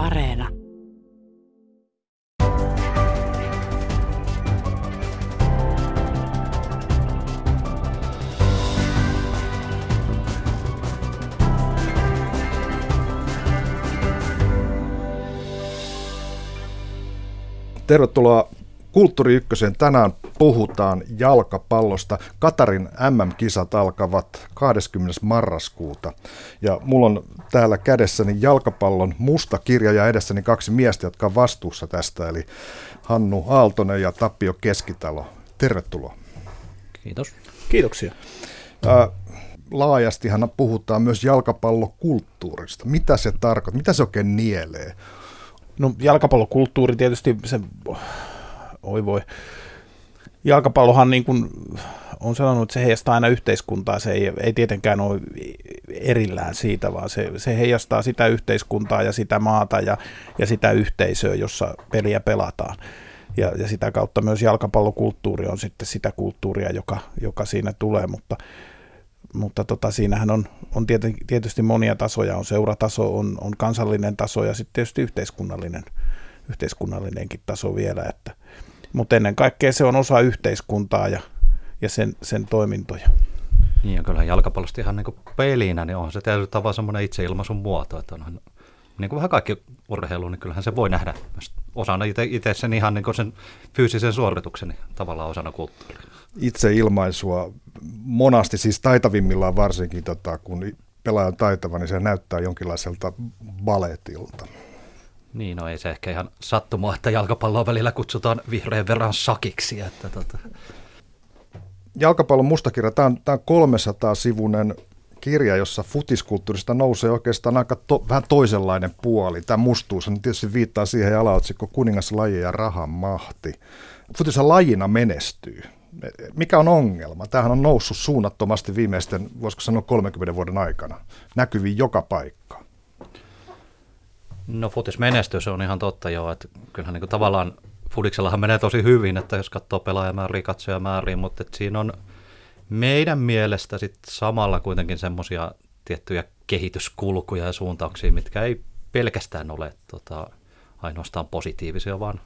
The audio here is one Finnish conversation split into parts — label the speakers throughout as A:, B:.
A: Areena.
B: Tervetuloa Kulttuuri Ykkösen. Tänään puhutaan jalkapallosta. Katarin MM-kisat alkavat 20. marraskuuta. Ja mulla on täällä kädessäni jalkapallon musta kirja ja edessäni kaksi miestä, jotka on vastuussa tästä. Eli Hannu Aaltonen ja Tappio Keskitalo. Tervetuloa.
C: Kiitos.
D: Kiitoksia.
B: Ää, laajastihan puhutaan myös jalkapallokulttuurista. Mitä se tarkoittaa? Mitä se oikein nielee?
D: No jalkapallokulttuuri tietysti se, oi voi, jalkapallohan niin kuin on sanonut, että se heijastaa aina yhteiskuntaa, se ei, ei tietenkään ole erillään siitä, vaan se, se heijastaa sitä yhteiskuntaa ja sitä maata ja, ja sitä yhteisöä, jossa peliä pelataan. Ja, ja sitä kautta myös jalkapallokulttuuri on sitten sitä kulttuuria, joka, joka siinä tulee, mutta mutta tota, siinähän on, on tietysti monia tasoja, on seurataso, on, on kansallinen taso ja sitten tietysti yhteiskunnallinen, yhteiskunnallinenkin taso vielä, että, mutta ennen kaikkea se on osa yhteiskuntaa ja, ja sen, sen toimintoja.
C: Niin ja kyllähän jalkapallosta ihan niin kuin pelinä, niin on se tietyllä tavalla semmoinen itseilmaisun muoto, että onhan niin kuin vähän kaikki urheilu, niin kyllähän se voi nähdä myös osana itse sen ihan niin kuin sen fyysisen suorituksen niin tavallaan osana kulttuuria.
B: Itseilmaisua monasti, siis taitavimmillaan varsinkin, tota, kun pelaaja on taitava, niin se näyttää jonkinlaiselta baletilta.
C: Niin, no ei se ehkä ihan sattumaa, että jalkapalloa välillä kutsutaan vihreän verran sakiksi. Että tota.
B: Jalkapallon mustakirja, tämä on, tämä on 300-sivunen kirja, jossa futiskulttuurista nousee oikeastaan aika to, vähän toisenlainen puoli. Tämä mustuus on tietysti viittaa siihen alaotsikko kuningaslaji ja rahan mahti. Futishan lajina menestyy. Mikä on ongelma? Tämähän on noussut suunnattomasti viimeisten, voisiko sanoa 30 vuoden aikana. Näkyviin joka paikka.
C: No futis menestys on ihan totta jo, että kyllähän niin kuin tavallaan fudiksellahan menee tosi hyvin, että jos katsoo pelaajamääriä, katsojamääriä, mutta että siinä on meidän mielestä sit samalla kuitenkin semmoisia tiettyjä kehityskulkuja ja suuntauksia, mitkä ei pelkästään ole tota, ainoastaan positiivisia, vaan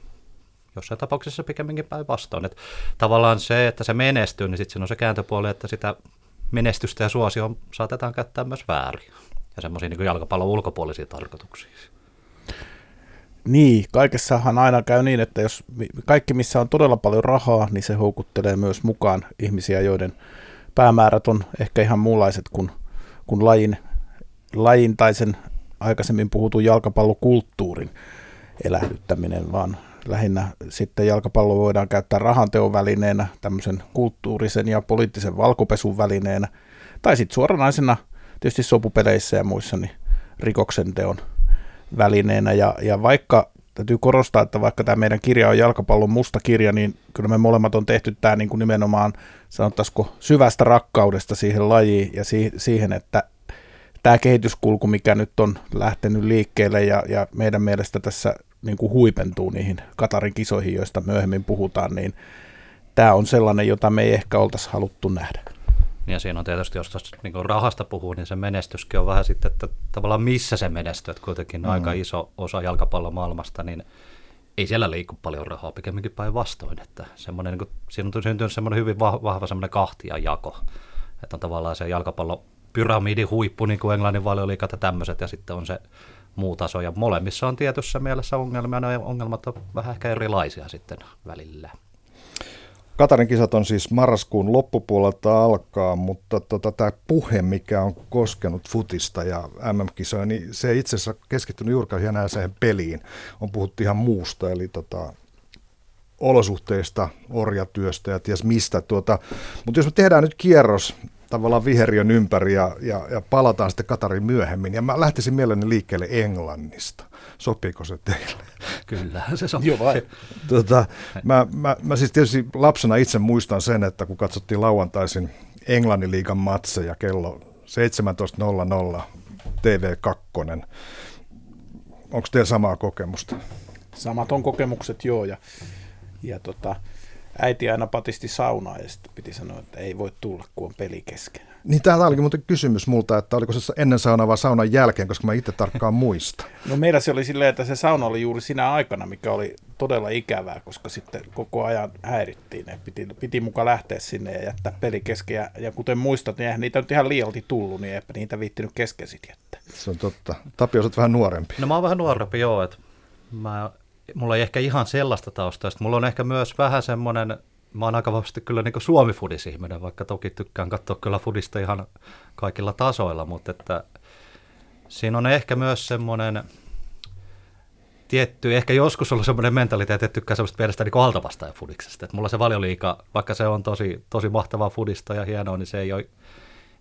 C: jossain tapauksessa pikemminkin päinvastoin. Tavallaan se, että se menestyy, niin sitten on se kääntöpuoli, että sitä menestystä ja suosio saatetaan käyttää myös väärin. Ja semmoisia niin jalkapallon ulkopuolisia tarkoituksia.
D: Niin, kaikessahan aina käy niin, että jos kaikki missä on todella paljon rahaa, niin se houkuttelee myös mukaan ihmisiä, joiden päämäärät on ehkä ihan muunlaiset kuin, kuin lajin, lajin tai sen aikaisemmin puhutun jalkapallokulttuurin elähdyttäminen, vaan lähinnä sitten jalkapallo voidaan käyttää rahanteon välineenä, tämmöisen kulttuurisen ja poliittisen valkopesun välineenä, tai sitten suoranaisena tietysti sopupeleissä ja muissa niin rikoksen teon välineenä. Ja, ja vaikka täytyy korostaa, että vaikka tämä meidän kirja on jalkapallon musta kirja, niin kyllä me molemmat on tehty tämä niin kuin nimenomaan, sanottaisiko, syvästä rakkaudesta siihen lajiin ja si- siihen, että tämä kehityskulku, mikä nyt on lähtenyt liikkeelle ja, ja meidän mielestä tässä niin kuin huipentuu niihin Katarin kisoihin, joista myöhemmin puhutaan, niin tämä on sellainen, jota me ei ehkä oltaisi haluttu nähdä.
C: Ja siinä on tietysti, jos tuosta niin rahasta puhuu, niin se menestyskin on vähän sitten, että tavallaan missä se menestyy, että kuitenkin mm. aika iso osa jalkapallomaailmasta, niin ei siellä liiku paljon rahaa, pikemminkin päinvastoin, että semmoinen, niin kuin, siinä on syntynyt semmoinen hyvin vahva semmoinen kahtia jako, että on tavallaan se jalkapallo pyramidin huippu, niin kuin Englannin valioliikat ja tämmöiset, ja sitten on se muu taso, ja molemmissa on tietyssä mielessä ongelmia, ne ongelmat on vähän ehkä erilaisia sitten välillä.
B: Katarin kisat on siis marraskuun loppupuolelta alkaa, mutta tota, tämä puhe, mikä on koskenut futista ja MM-kisoja, niin se ei itse asiassa keskittynyt juurikaan hienoiseen peliin. On puhuttu ihan muusta, eli tota, olosuhteista, orjatyöstä ja ties mistä. Tuota, mutta jos me tehdään nyt kierros tavallaan viheriön ympäri ja, ja, ja palataan sitten Katarin myöhemmin, ja mä lähtisin mielelläni liikkeelle Englannista. Sopiiko se teille?
C: Kyllä, se sopii.
D: Joo vai.
B: Tota, mä, mä, mä siis tietysti lapsena itse muistan sen, että kun katsottiin lauantaisin Englannin liigan matseja kello 17.00 TV2. Onko teillä samaa kokemusta?
D: Samat on kokemukset, joo. Ja, ja tota, äiti aina patisti saunaa ja sitten piti sanoa, että ei voi tulla, kun on peli kesken.
B: Niin tämä olikin muuten kysymys multa, että oliko se ennen saunaa vai saunan jälkeen, koska mä itse tarkkaan muista.
D: No meillä se oli silleen, että se sauna oli juuri sinä aikana, mikä oli todella ikävää, koska sitten koko ajan häirittiin. Ne piti, piti muka lähteä sinne ja jättää peli kesken. Ja, ja kuten muistat, niin eihän niitä nyt ihan liialti tullut, niin eipä niitä viittinyt kesken sitten jättää.
B: Se on totta. Tapio, olet vähän nuorempi.
C: No mä oon vähän nuorempi, joo. Että mä, mulla ei ehkä ihan sellaista taustaa. Mulla on ehkä myös vähän semmoinen mä oon aika vahvasti kyllä niin Suomi-fudis-ihminen, vaikka toki tykkään katsoa kyllä fudista ihan kaikilla tasoilla, mutta että siinä on ehkä myös semmoinen tietty, ehkä joskus ollut semmoinen mentaliteetti, että tykkää semmoista viedä sitä niin altavasta ja fudiksesta. Että mulla se valioliika, vaikka se on tosi, tosi mahtavaa fudista ja hienoa, niin se ei, ole,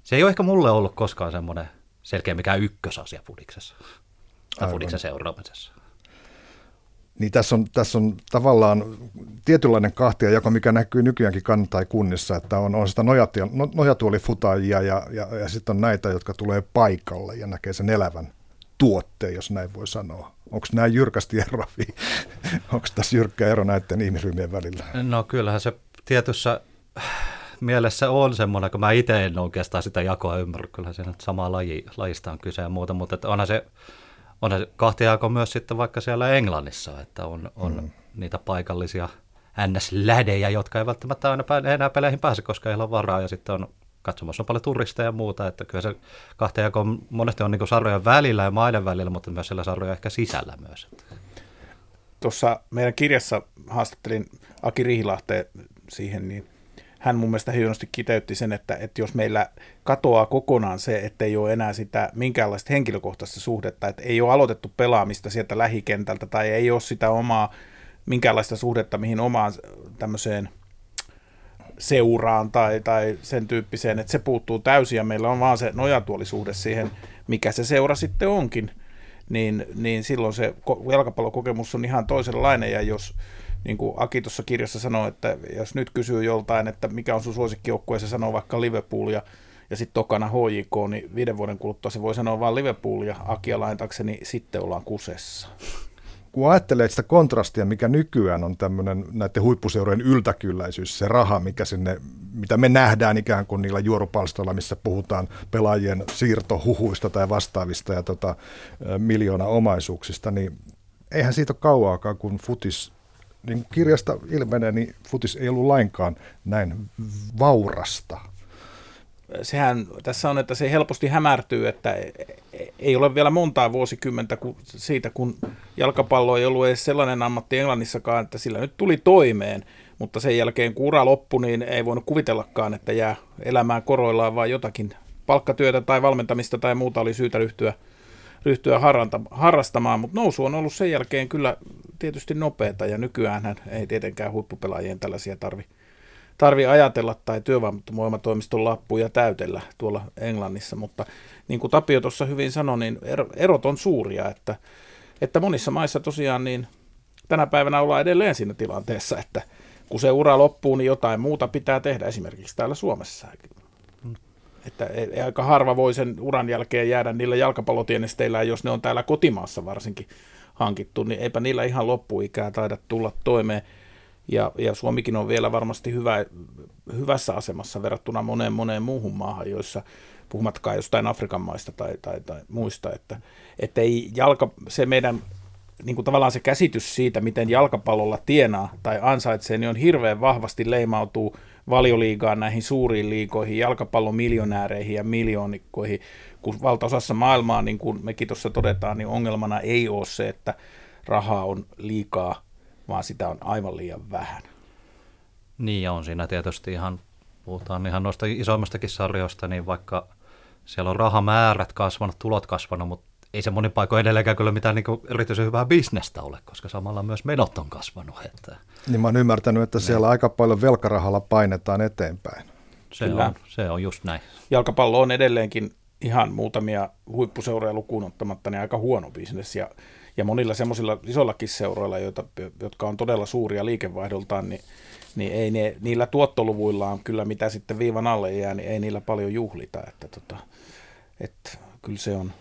C: se ei ole ehkä mulle ollut koskaan semmoinen selkeä mikään ykkösasia fudiksessa tai fudiksen seuraamisessa.
B: Niin tässä on, tässä on tavallaan tietynlainen kahtia, mikä näkyy nykyäänkin kunnissa, että on, on sitä no, nojatuolifutaajia ja, ja, ja sitten on näitä, jotka tulee paikalle ja näkee sen elävän tuotteen, jos näin voi sanoa. Onko nämä jyrkästi eroavia? Onko tässä jyrkkä ero näiden ihmisryhmien välillä?
C: No kyllähän se tietyssä mielessä on semmoinen, kun mä itse en oikeastaan sitä jakoa ymmärrä, kyllähän se samaa laji, lajista on kyse ja muuta, mutta onhan se on kahtiaako myös sitten vaikka siellä Englannissa, että on, on mm. niitä paikallisia NS-lädejä, jotka ei välttämättä aina enää peleihin pääse, koska ei ole varaa, ja sitten on katsomassa on paljon turisteja ja muuta, että kyllä se kahtiaako monesti on niin sarjojen välillä ja maiden välillä, mutta myös siellä sarjoja ehkä sisällä myös.
D: Tuossa meidän kirjassa haastattelin Aki Rihilahteen siihen, niin hän mun mielestä hienosti kiteytti sen, että, että jos meillä katoaa kokonaan se, että ei ole enää sitä minkäänlaista henkilökohtaista suhdetta, että ei ole aloitettu pelaamista sieltä lähikentältä tai ei ole sitä omaa minkäänlaista suhdetta mihin omaan tämmöiseen seuraan tai, tai sen tyyppiseen, että se puuttuu täysin ja meillä on vaan se nojatuolisuhde siihen, mikä se seura sitten onkin, niin, niin silloin se jalkapallokokemus on ihan toisenlainen ja jos niin kuin Aki tuossa kirjassa sanoi, että jos nyt kysyy joltain, että mikä on sun suosikkijoukkue, se sanoo vaikka Liverpool ja, ja sitten tokana HJK, niin viiden vuoden kuluttua se voi sanoa vain Liverpool ja Akia laintakseni sitten ollaan kusessa.
B: Kun ajattelee sitä kontrastia, mikä nykyään on tämmöinen näiden huippuseurojen yltäkylläisyys, se raha, mikä sinne, mitä me nähdään ikään kuin niillä juorupalstoilla, missä puhutaan pelaajien siirtohuhuista tai vastaavista ja tota, miljoona omaisuuksista, niin eihän siitä ole kauaakaan, kun futis niin kirjasta ilmenee, niin futis ei ollut lainkaan näin vaurasta.
D: Sehän tässä on, että se helposti hämärtyy, että ei ole vielä montaa vuosikymmentä siitä, kun jalkapallo ei ollut edes sellainen ammatti Englannissakaan, että sillä nyt tuli toimeen, mutta sen jälkeen kun ura loppui, niin ei voinut kuvitellakaan, että jää elämään koroillaan, vaan jotakin palkkatyötä tai valmentamista tai muuta oli syytä ryhtyä, ryhtyä harrastamaan, mutta nousu on ollut sen jälkeen kyllä tietysti nopeata ja nykyään ei tietenkään huippupelaajien tällaisia tarvi, tarvi ajatella tai työvoimatoimiston lappuja täytellä tuolla Englannissa, mutta niin kuin Tapio tuossa hyvin sanoi, niin erot on suuria, että, että monissa maissa tosiaan niin tänä päivänä ollaan edelleen siinä tilanteessa, että kun se ura loppuu, niin jotain muuta pitää tehdä esimerkiksi täällä Suomessa. Että aika harva voi sen uran jälkeen jäädä niillä jalkapallotienesteillä, jos ne on täällä kotimaassa varsinkin hankittu, niin eipä niillä ihan loppuikää taida tulla toimeen. Ja, ja Suomikin on vielä varmasti hyvä, hyvässä asemassa verrattuna moneen moneen muuhun maahan, joissa puhumattakaan jostain Afrikan maista tai, tai, tai muista, että, että ei jalka, se meidän niin kuin tavallaan se käsitys siitä, miten jalkapallolla tienaa tai ansaitsee, niin on hirveän vahvasti leimautuu valioliigaan näihin suuriin liikoihin, jalkapallon miljonääreihin ja miljoonikkoihin, kun valtaosassa maailmaa, niin kuin mekin tuossa todetaan, niin ongelmana ei ole se, että rahaa on liikaa, vaan sitä on aivan liian vähän.
C: Niin on siinä tietysti ihan, puhutaan ihan noista isoimmistakin sarjoista, niin vaikka siellä on rahamäärät kasvanut, tulot kasvanut, mutta ei se monin paikoin edelleenkään kyllä mitään niin erityisen hyvää bisnestä ole, koska samalla myös menot on kasvanut. Että...
B: Niin mä oon ymmärtänyt, että niin. siellä aika paljon velkarahalla painetaan eteenpäin.
C: Se on, se on just näin.
D: Jalkapallo on edelleenkin ihan muutamia huippuseuroja lukuun ottamatta niin aika huono bisnes ja, ja monilla semmoisilla isoillakin seuroilla, joita, jotka on todella suuria liikevaihdoltaan, niin, niin ei ne, niillä tuottoluvuillaan kyllä mitä sitten viivan alle jää, niin ei niillä paljon juhlita, että tota, että kyllä se on.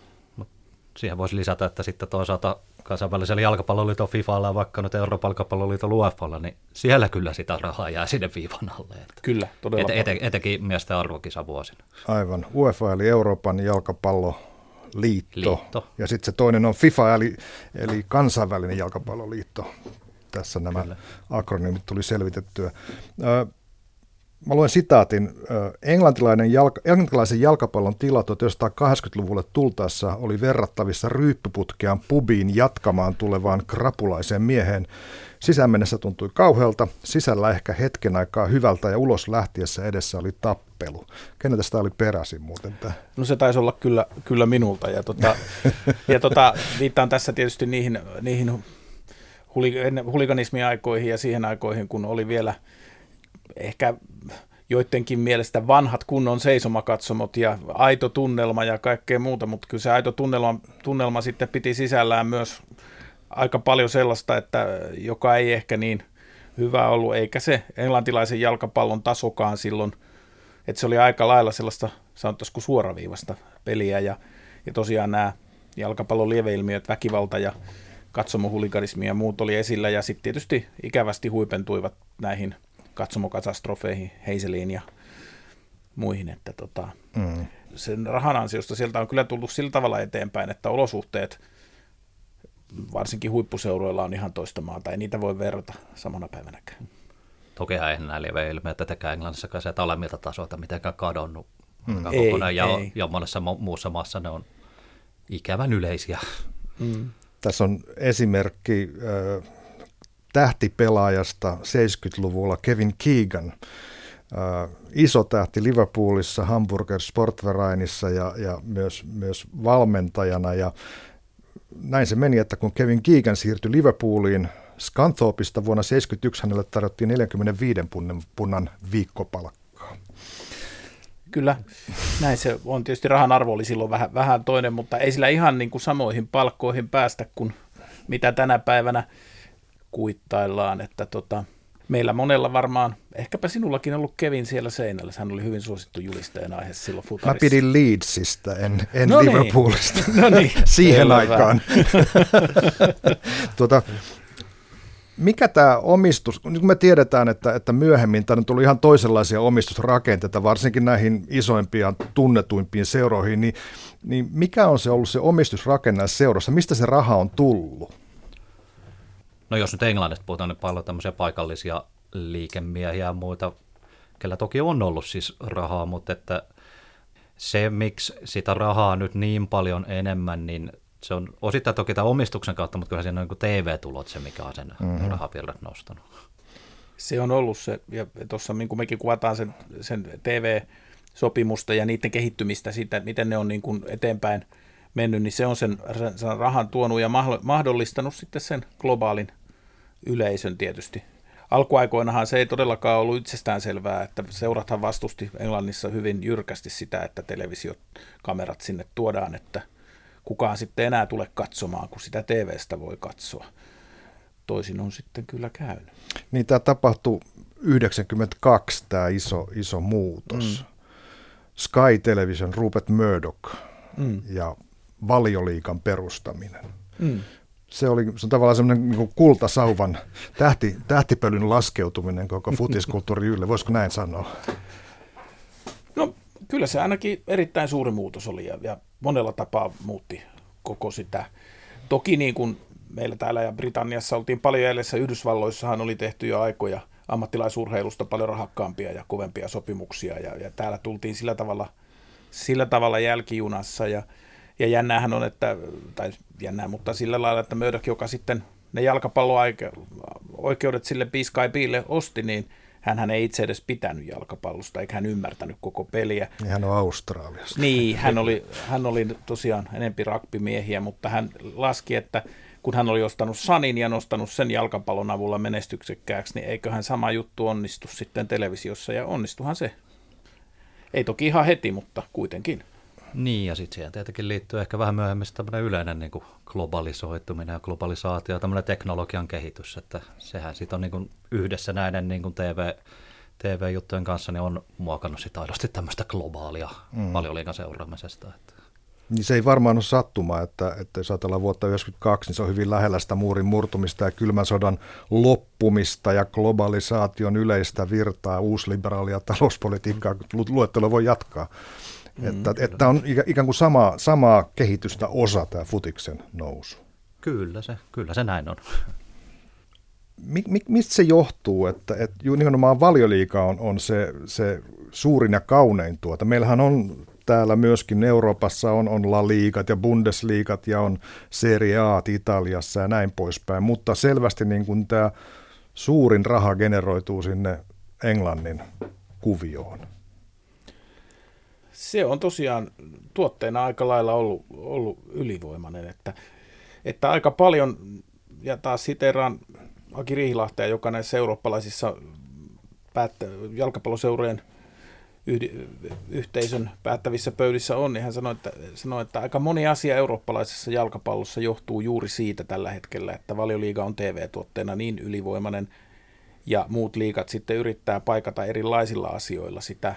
C: Siihen voisi lisätä, että sitten toisaalta kansainvälisellä jalkapalloliiton FIFAlla ja vaikka nyt Euroopan jalkapalloliiton UEFalla, niin siellä kyllä sitä rahaa jää sinne viivan alle. Että
D: Kyllä, todella.
C: Et, ete, etenkin miesten arvokisavuosina.
B: Aivan. UEFA eli Euroopan jalkapalloliitto.
C: Liitto.
B: Ja sitten se toinen on FIFA eli, eli kansainvälinen jalkapalloliitto. Tässä nämä Kyllä. akronyymit tuli selvitettyä. Ö, Mä luen sitaatin. Englantilainen jalka, englantilaisen jalkapallon tila 1980-luvulle tultaessa oli verrattavissa ryyppyputkean pubiin jatkamaan tulevaan krapulaiseen mieheen. Sisään mennessä tuntui kauhealta, sisällä ehkä hetken aikaa hyvältä ja ulos lähtiessä edessä oli tappelu. Keneltä sitä oli peräisin muuten tämä?
D: No se taisi olla kyllä, kyllä minulta ja, tota, ja tota, viittaan tässä tietysti niihin, niihin huliganismiaikoihin ja siihen aikoihin, kun oli vielä – ehkä joidenkin mielestä vanhat kunnon seisomakatsomot ja aito tunnelma ja kaikkea muuta, mutta kyllä se aito tunnelma, tunnelma sitten piti sisällään myös aika paljon sellaista, että joka ei ehkä niin hyvä ollut, eikä se englantilaisen jalkapallon tasokaan silloin, että se oli aika lailla sellaista, sanottaisiko suoraviivasta peliä ja, ja tosiaan nämä jalkapallon lieveilmiöt, väkivalta ja katsomohuliganismi ja muut oli esillä ja sitten tietysti ikävästi huipentuivat näihin katsomokatastrofeihin, Heiseliin ja muihin, että tota, mm. sen rahan ansiosta sieltä on kyllä tullut sillä tavalla eteenpäin, että olosuhteet varsinkin huippuseuroilla on ihan toista maata, ei niitä voi verrata samana päivänäkään.
C: Toki ei lieveilmiä, että Englannissakaan se alemmilta tasoilta mitenkään kadonnut mm. kokonaan, ei, ja, ei. ja monessa muussa maassa ne on ikävän yleisiä. Mm.
B: Tässä on esimerkki äh, tähtipelaajasta 70-luvulla Kevin Keegan, äh, iso tähti Liverpoolissa, Hamburger Sportvereinissa ja, ja myös, myös valmentajana. Ja näin se meni, että kun Kevin Keegan siirtyi Liverpooliin Scunthorpeista vuonna 1971, hänelle tarjottiin 45 punnan, punnan viikkopalkkaa.
D: Kyllä, näin se on. Tietysti rahan arvo oli silloin vähän, vähän toinen, mutta ei sillä ihan niin kuin samoihin palkkoihin päästä kuin mitä tänä päivänä kuittaillaan, että tota, meillä monella varmaan, ehkäpä sinullakin on ollut Kevin siellä seinällä, hän oli hyvin suosittu julistajan aihe silloin futarissa.
B: Mä pidin Leedsistä, en, en no niin. Liverpoolista no niin. siihen aikaan. tuota, mikä tämä omistus, nyt kun me tiedetään, että, että myöhemmin tänne tuli ihan toisenlaisia omistusrakenteita, varsinkin näihin isoimpiin ja tunnetuimpiin seuroihin, niin, niin mikä on se ollut se omistusrakenne seurassa, mistä se raha on tullut?
C: No jos nyt Englannista puhutaan, niin paljon tämmöisiä paikallisia liikemiehiä ja muita, kellä toki on ollut siis rahaa, mutta että se, miksi sitä rahaa nyt niin paljon enemmän, niin se on osittain toki tämän omistuksen kautta, mutta kyllä siinä on niin TV-tulot se, mikä on sen mm-hmm. rahavirrat nostanut.
D: Se on ollut se, ja tuossa niin kuin mekin kuvataan sen, sen TV-sopimusta ja niiden kehittymistä siitä, miten ne on niin kuin eteenpäin – mennyt, niin se on sen, sen rahan tuonut ja mahdollistanut sitten sen globaalin yleisön tietysti. Alkuaikoinahan se ei todellakaan ollut itsestään selvää, että seurathan vastusti Englannissa hyvin jyrkästi sitä, että televisiokamerat sinne tuodaan, että kukaan sitten enää tule katsomaan, kun sitä TVstä voi katsoa. Toisin on sitten kyllä käynyt.
B: Niin tämä tapahtui 92 tämä iso, iso muutos. Mm. Sky Television, Rupert Murdoch mm. ja valioliikan perustaminen. Mm. Se, oli, se on tavallaan semmoinen niin kultasauvan tähti, tähtipölyn laskeutuminen koko futiskulttuuri ylle. Voisiko näin sanoa?
D: No kyllä se ainakin erittäin suuri muutos oli ja, ja monella tapaa muutti koko sitä. Toki niin kuin meillä täällä ja Britanniassa oltiin paljon jäljessä, Yhdysvalloissahan oli tehty jo aikoja ammattilaisurheilusta paljon rahakkaampia ja kovempia sopimuksia ja, ja täällä tultiin sillä tavalla, sillä tavalla jälkijunassa ja – ja jännäähän on, että, tai jännää, mutta sillä lailla, että Murdoch, joka sitten ne jalkapallo-oikeudet sille Biille osti, niin hän ei itse edes pitänyt jalkapallosta, eikä hän ymmärtänyt koko peliä.
B: Niin hän on Australiasta.
D: Niin, hän oli, hän oli tosiaan enempi rakpimiehiä, mutta hän laski, että kun hän oli ostanut Sanin ja nostanut sen jalkapallon avulla menestyksekkääksi, niin eiköhän sama juttu onnistu sitten televisiossa, ja onnistuhan se. Ei toki ihan heti, mutta kuitenkin.
C: Niin, ja sitten siihen tietenkin liittyy ehkä vähän myöhemmin tämmöinen yleinen niin kuin globalisoituminen ja globalisaatio, tämmöinen teknologian kehitys, että sehän sitten on niin kuin yhdessä näiden niin kuin TV, TV-juttujen kanssa niin on muokannut sitä aidosti tämmöistä globaalia mm. paljon seuraamisesta. Että.
B: Niin se ei varmaan ole sattuma, että, että jos ajatellaan vuotta 1992, niin se on hyvin lähellä sitä muurin murtumista ja kylmän sodan loppumista ja globalisaation yleistä virtaa, uusliberaalia talouspolitiikkaa, luettelo voi jatkaa. Mm, että, että on ikään kuin sama, samaa kehitystä osa tämä futiksen nousu.
C: Kyllä se, kyllä se näin on.
B: Mi, mi, mistä se johtuu, että, että nimenomaan valioliika on, on se, se suurin ja kaunein tuota? Meillähän on täällä myöskin Euroopassa on, on La Liigat ja Bundesliigat ja on Serie A Italiassa ja näin poispäin, mutta selvästi niin kuin tämä suurin raha generoituu sinne Englannin kuvioon.
D: Se on tosiaan tuotteena aika lailla ollut, ollut ylivoimainen, että, että aika paljon, ja taas siteraan Aki Riihilahtea, joka näissä eurooppalaisissa päättä, jalkapalloseurojen – yhteisön päättävissä pöydissä on, niin hän sanoi että, sanoi, että aika moni asia eurooppalaisessa jalkapallossa johtuu juuri siitä tällä hetkellä, että valioliiga on TV-tuotteena niin ylivoimainen ja muut liikat sitten yrittää paikata erilaisilla asioilla sitä,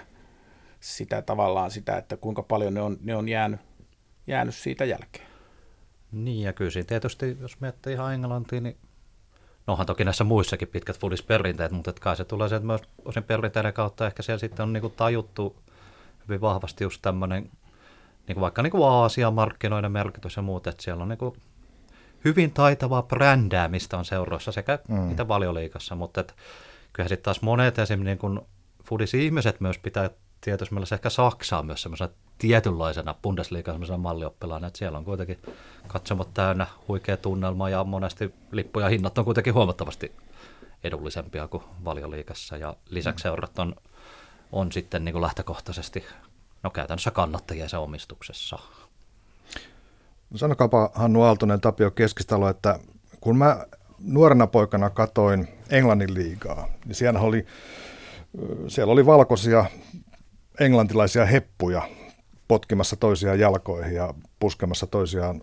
D: sitä tavallaan sitä, että kuinka paljon ne on, ne on jäänyt, jäänyt siitä jälkeen.
C: Niin ja kyllä tietysti, jos miettii ihan Englantiin, niin No onhan toki näissä muissakin pitkät fudisperinteet, mutta kai se tulee sieltä myös osin perinteiden kautta. Ehkä siellä sitten on niinku tajuttu hyvin vahvasti just tämmöinen, niinku vaikka niinku Aasian markkinoiden merkitys ja muut, että siellä on niinku hyvin taitavaa brändäämistä on seuroissa sekä mm. mitä valioliikassa, mutta et, kyllähän sitten taas monet esimerkiksi niin fudis-ihmiset myös pitää tietysti mielessä ehkä Saksaa myös semmoisena tietynlaisena Bundesliigan semmoisena mallioppilaana, että siellä on kuitenkin katsomot täynnä huikea tunnelma ja monesti lippuja hinnat on kuitenkin huomattavasti edullisempia kuin valioliikassa ja lisäksi seurat on, on sitten niin kuin lähtökohtaisesti no käytännössä kannattajia se omistuksessa.
B: Sanokaapa Hannu Aaltonen, Tapio Keskistalo, että kun mä nuorena poikana katoin Englannin liigaa, niin siellä oli, siellä oli valkoisia englantilaisia heppuja potkimassa toisiaan jalkoihin ja puskemassa toisiaan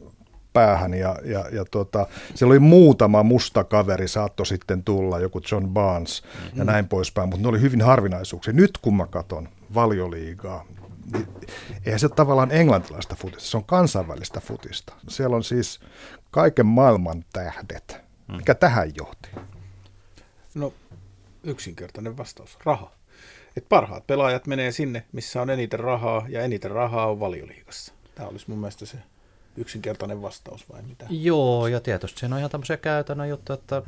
B: päähän ja, ja, ja tuota, siellä oli muutama musta kaveri, saattoi sitten tulla, joku John Barnes mm-hmm. ja näin poispäin, mutta ne oli hyvin harvinaisuuksia. Nyt kun mä katon valioliigaa, niin eihän se ole tavallaan englantilaista futista, se on kansainvälistä futista. Siellä on siis kaiken maailman tähdet. Mm. Mikä tähän johti?
D: No yksinkertainen vastaus, raha että parhaat pelaajat menee sinne, missä on eniten rahaa, ja eniten rahaa on valioliigassa. Tämä olisi mun mielestä se yksinkertainen vastaus vai mitä?
C: Joo, ja tietysti siinä on ihan tämmöisiä käytännön juttuja, että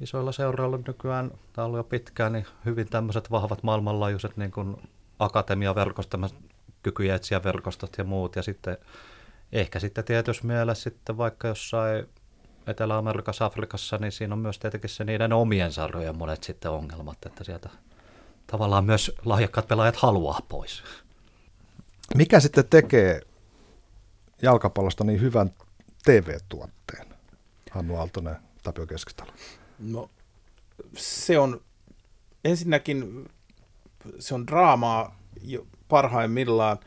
C: isoilla seuroilla nykyään, tämä on ollut jo pitkään, niin hyvin tämmöiset vahvat maailmanlaajuiset niin kuin akatemiaverkostot, kykyjä etsiä verkostot ja muut, ja sitten ehkä sitten tietysti mielessä sitten vaikka jossain Etelä-Amerikassa, Afrikassa, niin siinä on myös tietenkin se niiden omien sarjojen monet sitten ongelmat, että sieltä tavallaan myös lahjakkaat pelaajat haluaa pois.
B: Mikä sitten tekee jalkapallosta niin hyvän TV-tuotteen? Hannu Aaltonen, Tapio Keskitalo.
D: No, se on ensinnäkin se on draamaa parhaimmillaan,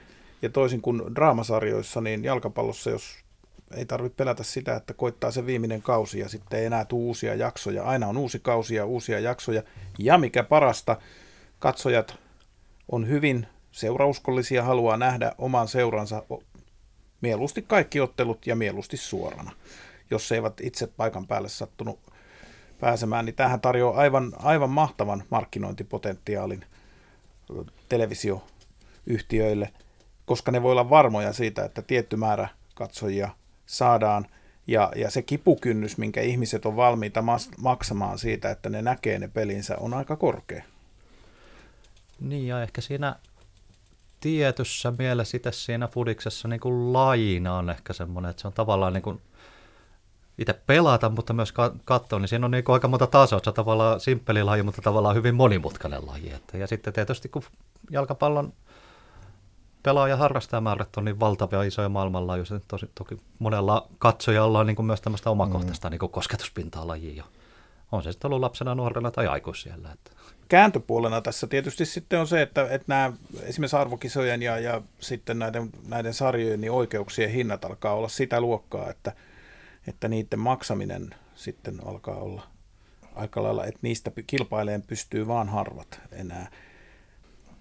D: ja toisin kuin draamasarjoissa, niin jalkapallossa, jos ei tarvitse pelätä sitä, että koittaa se viimeinen kausi ja sitten ei enää tule uusia jaksoja. Aina on uusi kausi ja uusia jaksoja. Ja mikä parasta, Katsojat on hyvin seurauskollisia, haluaa nähdä oman seuransa mieluusti kaikki ottelut ja mieluusti suorana. Jos eivät itse paikan päälle sattunut pääsemään, niin tähän tarjoaa aivan, aivan mahtavan markkinointipotentiaalin televisioyhtiöille, koska ne voi olla varmoja siitä, että tietty määrä katsojia saadaan ja, ja se kipukynnys, minkä ihmiset on valmiita maksamaan siitä, että ne näkee ne pelinsä, on aika korkea.
C: Niin ja ehkä siinä tietyssä mielessä itse siinä fudiksessa niin kuin lajina on ehkä semmoinen, että se on tavallaan niin kuin itse pelata, mutta myös katsoa, niin siinä on niin aika monta tasoa. Se on tavallaan simppeli laji, mutta tavallaan hyvin monimutkainen laji. Että, ja sitten tietysti kun jalkapallon pelaaja harrastajamäärät on niin valtavia isoja maailmanlaajuisia, tosi, toki monella katsojalla on niin kuin myös tämmöistä omakohtaista mm. niin kuin kosketuspintaa lajia. On se sitten ollut lapsena, nuorena tai aikuisella. Että
D: kääntöpuolena tässä tietysti sitten on se, että, että nämä esimerkiksi arvokisojen ja, ja sitten näiden, näiden sarjojen niin oikeuksien hinnat alkaa olla sitä luokkaa, että, että niiden maksaminen sitten alkaa olla aika lailla, että niistä kilpaileen pystyy vaan harvat enää.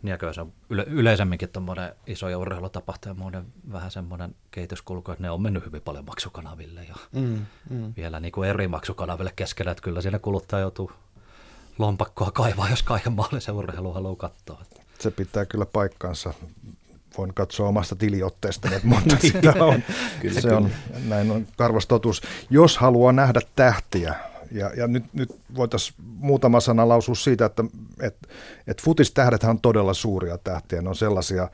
C: Niin ja se on yle, yleisemminkin tuommoinen iso ja urheilutapahtumainen vähän semmoinen kehityskulku, että ne on mennyt hyvin paljon maksukanaville ja mm, mm. vielä niin kuin eri maksukanaville keskellä, että kyllä siinä kuluttaja joutuu lompakkoa kaivaa, jos kaiken mahdollisen urheilun haluaa katsoa.
B: Se pitää kyllä paikkansa. Voin katsoa omasta tiliotteesta, mutta sitä on, kyllä, se on, näin on karvas totuus. Jos haluaa nähdä tähtiä, ja, ja nyt, nyt voitaisiin muutama sana lausua siitä, että et, et futistähdethän on todella suuria tähtiä. Ne on sellaisia,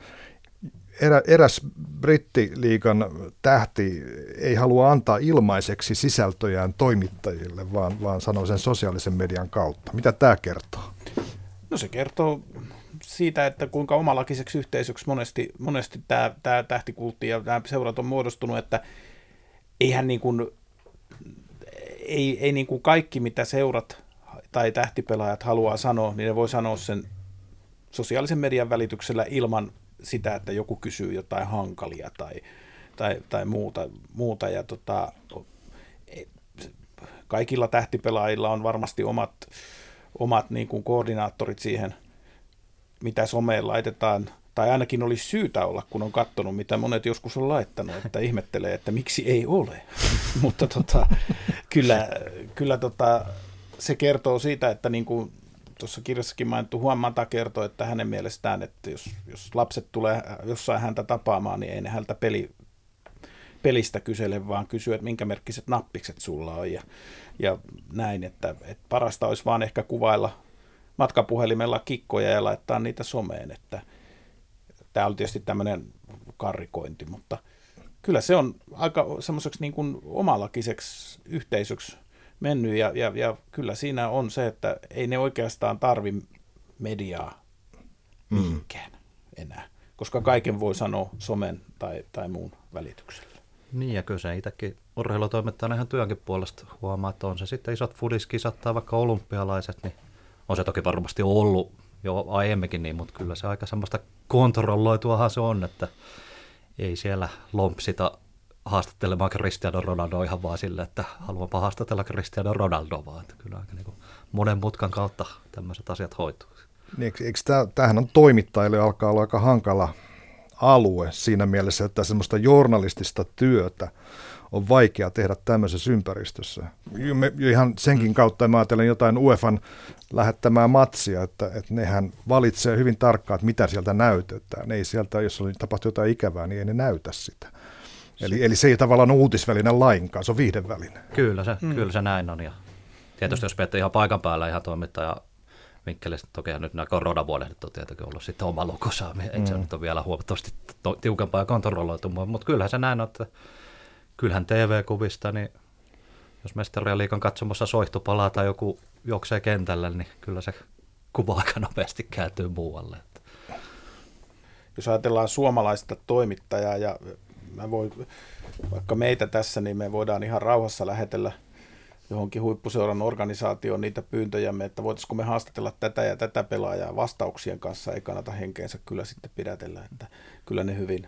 B: erä, eräs brittiliikan tähti ei halua antaa ilmaiseksi sisältöjään toimittajille, vaan, vaan sanoo sen sosiaalisen median kautta. Mitä tämä kertoo?
D: No se kertoo siitä, että kuinka omalakiseksi yhteisöksi monesti, monesti tämä, tämä tähtikultti ja nämä seurat on muodostunut, että eihän niin kuin ei, ei niin kuin kaikki, mitä seurat tai tähtipelaajat haluaa sanoa, niin ne voi sanoa sen sosiaalisen median välityksellä ilman sitä, että joku kysyy jotain hankalia tai, tai, tai muuta, muuta. Ja tota, kaikilla tähtipelaajilla on varmasti omat, omat niin kuin koordinaattorit siihen, mitä someen laitetaan tai ainakin olisi syytä olla, kun on katsonut, mitä monet joskus on laittanut, että ihmettelee, että miksi ei ole. Mutta tota, kyllä, kyllä tota, se kertoo siitä, että niin kuin tuossa kirjassakin mainittu Huomanta kertoo, että hänen mielestään, että jos, jos lapset tulee jossain häntä tapaamaan, niin ei ne häntä peli, pelistä kysele, vaan kysyy, että minkä merkkiset nappikset sulla on ja, ja näin, että, että parasta olisi vaan ehkä kuvailla matkapuhelimella kikkoja ja laittaa niitä someen, että – Tämä oli tietysti tämmöinen karrikointi, mutta kyllä se on aika semmoiseksi niin kuin omalakiseksi yhteisöksi mennyt ja, ja, ja kyllä siinä on se, että ei ne oikeastaan tarvi mediaa mm. mihinkään mm. enää, koska kaiken voi sanoa somen tai, tai muun välityksellä.
C: Niin ja kyllä se itsekin urheilutoimittajana ihan työnkin puolesta huomaa, että on se sitten isot fudiskisat tai vaikka olympialaiset, niin on se toki varmasti ollut jo aiemminkin niin, mutta kyllä se aika semmoista kontrolloituahan se on, että ei siellä lompsita haastattelemaan Cristiano Ronaldo ihan vaan sille, että haluanpa haastatella Cristiano Ronaldo, vaan että kyllä aika niin kuin monen mutkan kautta tämmöiset asiat hoituu.
B: Niin, eikö, tämä, tämähän on toimittajille alkaa olla aika hankala alue siinä mielessä, että semmoista journalistista työtä on vaikea tehdä tämmöisessä ympäristössä. Ihan senkin kautta mä ajattelen jotain UEFan lähettämää matsia, että, että nehän valitsee hyvin tarkkaan, että mitä sieltä näytetään. Ei sieltä, jos on tapahtuu jotain ikävää, niin ei ne näytä sitä. Eli, eli se ei tavallaan ole uutisväline lainkaan, se on viihdeväline.
C: Kyllä se, mm. kyllä se näin on. Ja tietysti mm. jos miettii ihan paikan päällä ihan toimittaja Mikkelissä toki nyt nämä koronavuodet on tietenkin ollut sitten oma lukunsa, että mm. se nyt on vielä huomattavasti to- tiukempaa ja kontrolloitua, mutta kyllähän se näin on, että kyllähän TV-kuvista, niin jos mestarien liikan katsomassa soihtu palaa tai joku juoksee kentällä, niin kyllä se kuva aika nopeasti kääntyy muualle.
D: Jos ajatellaan suomalaista toimittajaa ja mä voin, vaikka meitä tässä, niin me voidaan ihan rauhassa lähetellä johonkin huippuseuran organisaatioon niitä pyyntöjämme, että voitaisiko me haastatella tätä ja tätä pelaajaa vastauksien kanssa, ei kannata henkeensä kyllä sitten pidätellä, että kyllä ne hyvin,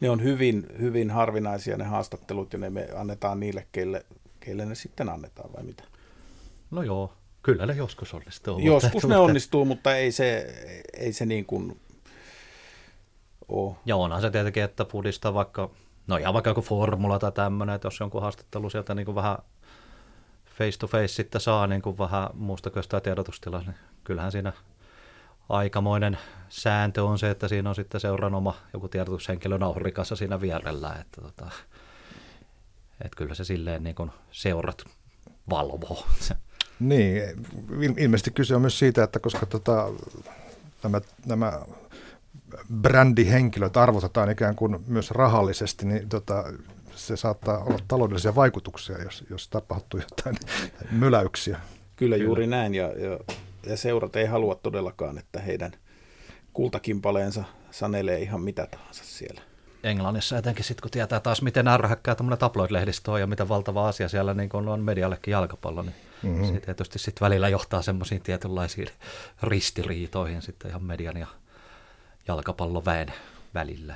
D: ne on hyvin, hyvin harvinaisia ne haastattelut ja ne me annetaan niille, keille, keille ne sitten annetaan vai mitä?
C: No joo, kyllä ne joskus onnistuu.
D: Joskus ne onnistuu, mutta ei se, ei se niin kuin ole.
C: Ja onhan se tietenkin, että pudista vaikka, no ihan vaikka joku formula tai tämmöinen, että jos jonkun haastattelu sieltä niin kuin vähän face to face sitten saa niin kuin vähän muusta kuin tiedotustilaa, niin kyllähän siinä aikamoinen sääntö on se, että siinä on sitten seuran oma joku tiedotushenkilö nauhurikassa siinä vierellä, että, tota, että kyllä se silleen niin kuin seurat valvoo.
B: Niin, ilmeisesti kyse on myös siitä, että koska tota, nämä, nämä brändihenkilöt arvotetaan ikään kuin myös rahallisesti, niin tota, se saattaa olla taloudellisia vaikutuksia, jos, jos tapahtuu jotain myläyksiä.
D: Kyllä juuri näin, ja, ja, ja seurat ei halua todellakaan, että heidän kultakimpaleensa sanelee ihan mitä tahansa siellä.
C: Englannissa etenkin sitten, kun tietää taas, miten ärhäkkää tämmöinen tabloid-lehdistö on ja mitä valtava asia siellä niin on mediallekin jalkapallo, niin mm-hmm. se tietysti sitten välillä johtaa semmoisiin tietynlaisiin ristiriitoihin sitten ihan median ja jalkapalloväen välillä.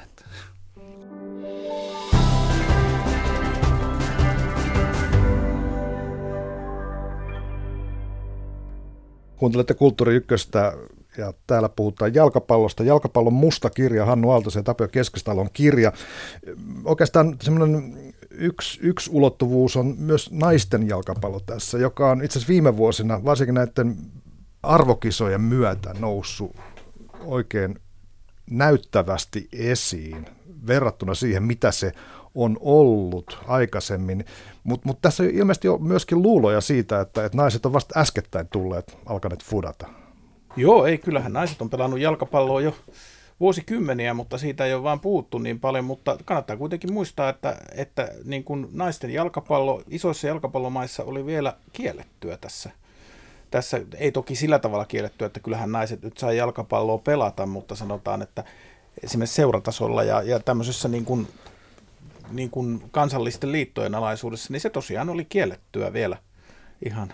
B: Kuuntelette Kulttuuri Ykköstä ja täällä puhutaan jalkapallosta. Jalkapallon musta kirja, Hannu Aaltosen ja Tapio Keskistalon kirja. Oikeastaan semmoinen yksi, yksi ulottuvuus on myös naisten jalkapallo tässä, joka on itse asiassa viime vuosina, varsinkin näiden arvokisojen myötä noussut oikein näyttävästi esiin verrattuna siihen, mitä se on ollut aikaisemmin. Mutta mut tässä ilmeisesti on myöskin luuloja siitä, että, että naiset on vasta äskettäin tulleet alkaneet fudata.
D: Joo, ei, kyllähän naiset on pelannut jalkapalloa jo vuosikymmeniä, mutta siitä ei ole vaan puhuttu niin paljon, mutta kannattaa kuitenkin muistaa, että, että niin kuin naisten jalkapallo isoissa jalkapallomaissa oli vielä kiellettyä tässä. Tässä ei toki sillä tavalla kiellettyä, että kyllähän naiset nyt saa jalkapalloa pelata, mutta sanotaan, että esimerkiksi seuratasolla ja, ja tämmöisessä niin kuin, niin kuin kansallisten liittojen alaisuudessa, niin se tosiaan oli kiellettyä vielä ihan,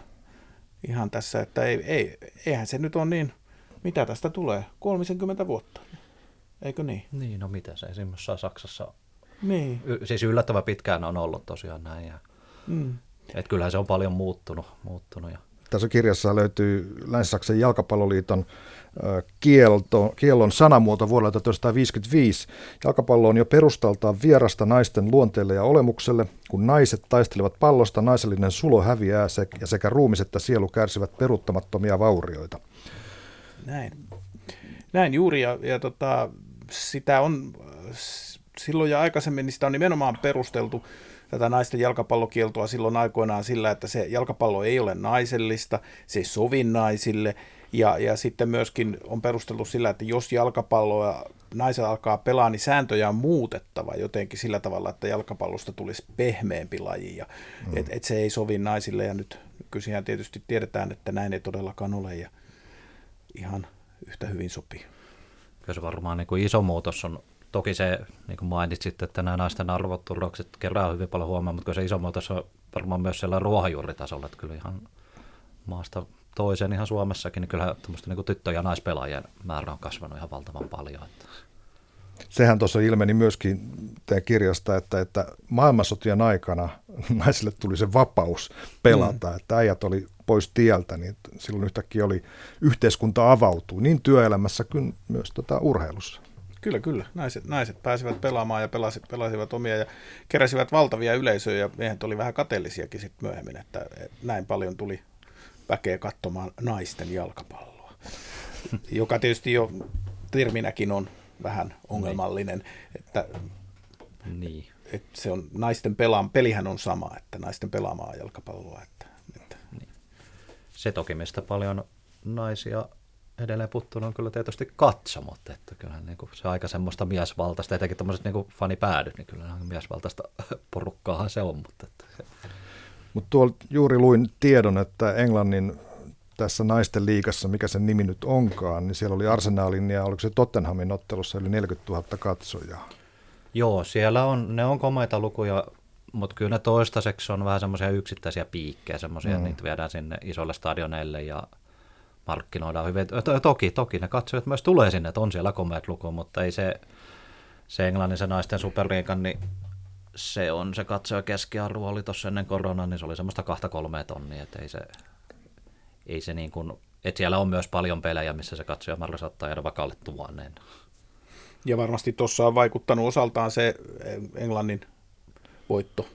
D: ihan tässä, että ei, ei, eihän se nyt ole niin, mitä tästä tulee, 30 vuotta. Eikö niin?
C: Niin, no mitä se esimerkiksi Saksassa,
D: Niin.
C: y- siis yllättävän pitkään on ollut tosiaan näin. Ja,
D: Mm.
C: et kyllähän se on paljon muuttunut. muuttunut ja,
B: Tässä kirjassa löytyy Länsi-Saksan jalkapalloliiton kielto, kiellon sanamuoto vuodelta 1955. Jalkapallo on jo perustaltaan vierasta naisten luonteelle ja olemukselle. Kun naiset taistelevat pallosta, naisellinen sulo häviää ja sekä ruumis että sielu kärsivät peruuttamattomia vaurioita.
D: Näin. Näin juuri, ja, ja tota, sitä on silloin ja aikaisemmin, niin sitä on nimenomaan perusteltu tätä naisten jalkapallokieltoa silloin aikoinaan sillä, että se jalkapallo ei ole naisellista, se ei sovi naisille, ja, ja sitten myöskin on perusteltu sillä, että jos jalkapalloa naiset alkaa pelaa, niin sääntöjä on muutettava jotenkin sillä tavalla, että jalkapallosta tulisi pehmeämpi laji, ja mm. et, et se ei sovi naisille, ja nyt nykyisin tietysti tiedetään, että näin ei todellakaan ole, ja ihan yhtä hyvin sopii.
C: kyllä se varmaan niin kuin iso muutos on, toki se, niin kuin mainitsit, että nämä naisten arvoturvaukset kerää hyvin paljon huomioon, mutta kyllä se iso muutos on varmaan myös siellä ruohonjuuritasolla, että kyllä ihan maasta toiseen ihan Suomessakin, niin kyllä tämmöistä niin tyttö- ja naispelaajien määrä on kasvanut ihan valtavan paljon. Että.
B: Sehän tuossa ilmeni myöskin teidän kirjasta, että, että maailmansotien aikana naisille tuli se vapaus pelata, mm. että äijät oli pois tieltä, niin silloin yhtäkkiä oli yhteiskunta avautuu niin työelämässä kuin myös tota urheilussa.
D: Kyllä, kyllä. Naiset, naiset pääsivät pelaamaan ja pelasi, pelasivat omia ja keräsivät valtavia yleisöjä ja miehet oli vähän kateellisiakin sitten myöhemmin, että näin paljon tuli väkeä katsomaan naisten jalkapalloa, joka tietysti jo terminäkin on vähän ongelmallinen, että,
C: Niin.
D: että se on naisten pelaan, pelihän on sama, että naisten pelaamaa jalkapalloa, että, että
C: Se toki, mistä paljon naisia edelleen puttuu, on kyllä tietysti katsomot, että kyllähän niin kuin se aika semmoista miesvaltaista, etenkin tämmöiset niin fanipäädyt, niin kyllä miesvaltaista porukkaahan se on, mutta että
B: Mutta tuolla juuri luin tiedon, että Englannin tässä naisten liigassa, mikä sen nimi nyt onkaan, niin siellä oli Arsenalin ja oliko se Tottenhamin ottelussa yli 40 000 katsojaa.
C: Joo, siellä on, ne on komeita lukuja, mutta kyllä ne toistaiseksi on vähän semmoisia yksittäisiä piikkejä, semmoisia, mm. niitä viedään sinne isolle stadioneille ja markkinoidaan hyvin. To- Toki, toki ne katsojat myös tulee sinne, että on siellä komeat luku, mutta ei se, se Englannin se naisten superliikan, niin se on se katsoja keskiarvo oli tuossa ennen koronaa, niin se oli semmoista kahta kolmea tonnia, että ei se, ei se niin kuin, että siellä on myös paljon pelejä, missä se katsojamäärä saattaa jäädä vaikka alle tuhannen.
D: Ja varmasti tuossa on vaikuttanut osaltaan se Englannin voitto,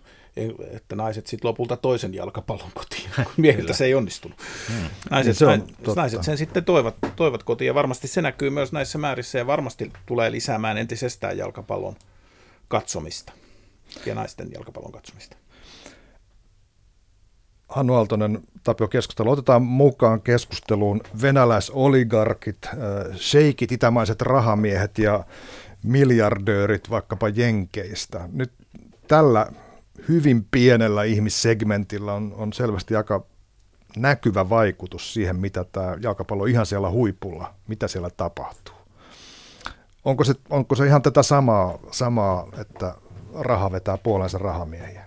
D: että naiset sitten lopulta toisen jalkapallon kotiin, kun miehiltä se ei onnistunut.
C: Hmm.
D: Naiset,
B: Se on totta.
D: naiset sen sitten toivat, toivat kotiin ja varmasti se näkyy myös näissä määrissä ja varmasti tulee lisäämään entisestään jalkapallon katsomista ja naisten jalkapallon katsomista.
B: Hannu Aaltonen, Tapio Keskustelu. Otetaan mukaan keskusteluun venäläisoligarkit, äh, sheikit, itämaiset rahamiehet ja miljardöörit vaikkapa Jenkeistä. Nyt tällä hyvin pienellä ihmissegmentillä on, on selvästi aika näkyvä vaikutus siihen, mitä tämä jalkapallo ihan siellä huipulla, mitä siellä tapahtuu. Onko se, onko se ihan tätä samaa, samaa, että raha vetää puolensa rahamiehiä?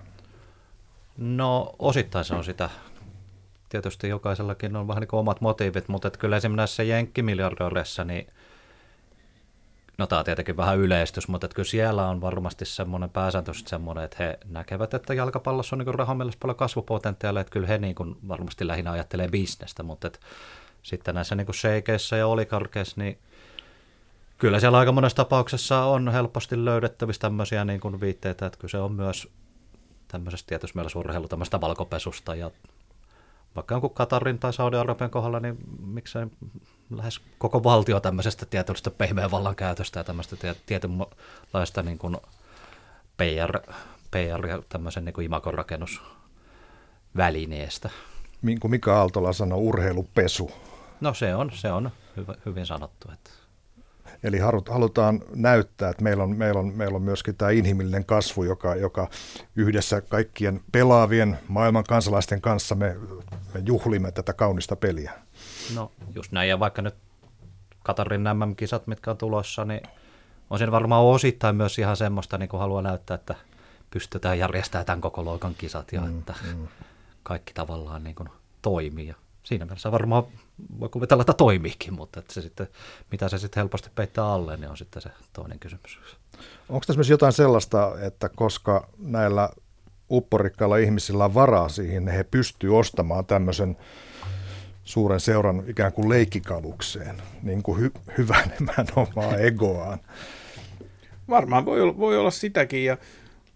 C: No osittain se on sitä. Tietysti jokaisellakin on vähän niin kuin omat motiivit, mutta että kyllä esimerkiksi näissä jenkkimiljardööreissä, niin no tämä on tietenkin vähän yleistys, mutta että kyllä siellä on varmasti semmoinen pääsääntöisesti semmoinen, että he näkevät, että jalkapallossa on niin rahamielessä paljon kasvupotentiaalia, että kyllä he niin kuin varmasti lähinnä ajattelee bisnestä, mutta että sitten näissä niin sheikeissä ja olikarkeissa, niin kyllä siellä aika monessa tapauksessa on helposti löydettävissä tämmöisiä niin kuin viitteitä, että kyse on myös tämmöisestä tietysti meillä surheilu tämmöistä valkopesusta ja vaikka jonkun Katarin tai Saudi-Arabian kohdalla, niin miksei lähes koko valtio tämmöisestä tietynlaista pehmeän vallan käytöstä ja tämmöistä tietynlaista niin kuin PR, PR ja tämmöisen niin kuin imakonrakennusvälineestä.
B: Niin kuin Mika Aaltola sanoi, urheilupesu.
C: No se on, se on hyvä, hyvin sanottu. Että.
B: Eli halutaan näyttää, että meillä on, meillä on, meillä on myöskin tämä inhimillinen kasvu, joka, joka yhdessä kaikkien pelaavien maailman kansalaisten kanssa me, me juhlimme tätä kaunista peliä.
C: No just näin, ja vaikka nyt Katarin nämä kisat mitkä on tulossa, niin on siinä varmaan osittain myös ihan semmoista, niin kuin haluaa näyttää, että pystytään järjestämään tämän koko loikan kisat ja mm, että mm. kaikki tavallaan niin kuin toimii. Ja siinä mielessä varmaan voi kuvitella, että toimiikin, mutta että se sitten, mitä se sitten helposti peittää alle, niin on sitten se toinen kysymys.
B: Onko tässä myös jotain sellaista, että koska näillä upporikkailla ihmisillä on varaa siihen, he pystyy ostamaan tämmöisen suuren seuran ikään kuin leikkikalukseen, niin kuin hy- hyvänemään omaa egoaan.
D: Varmaan voi olla, voi olla sitäkin, ja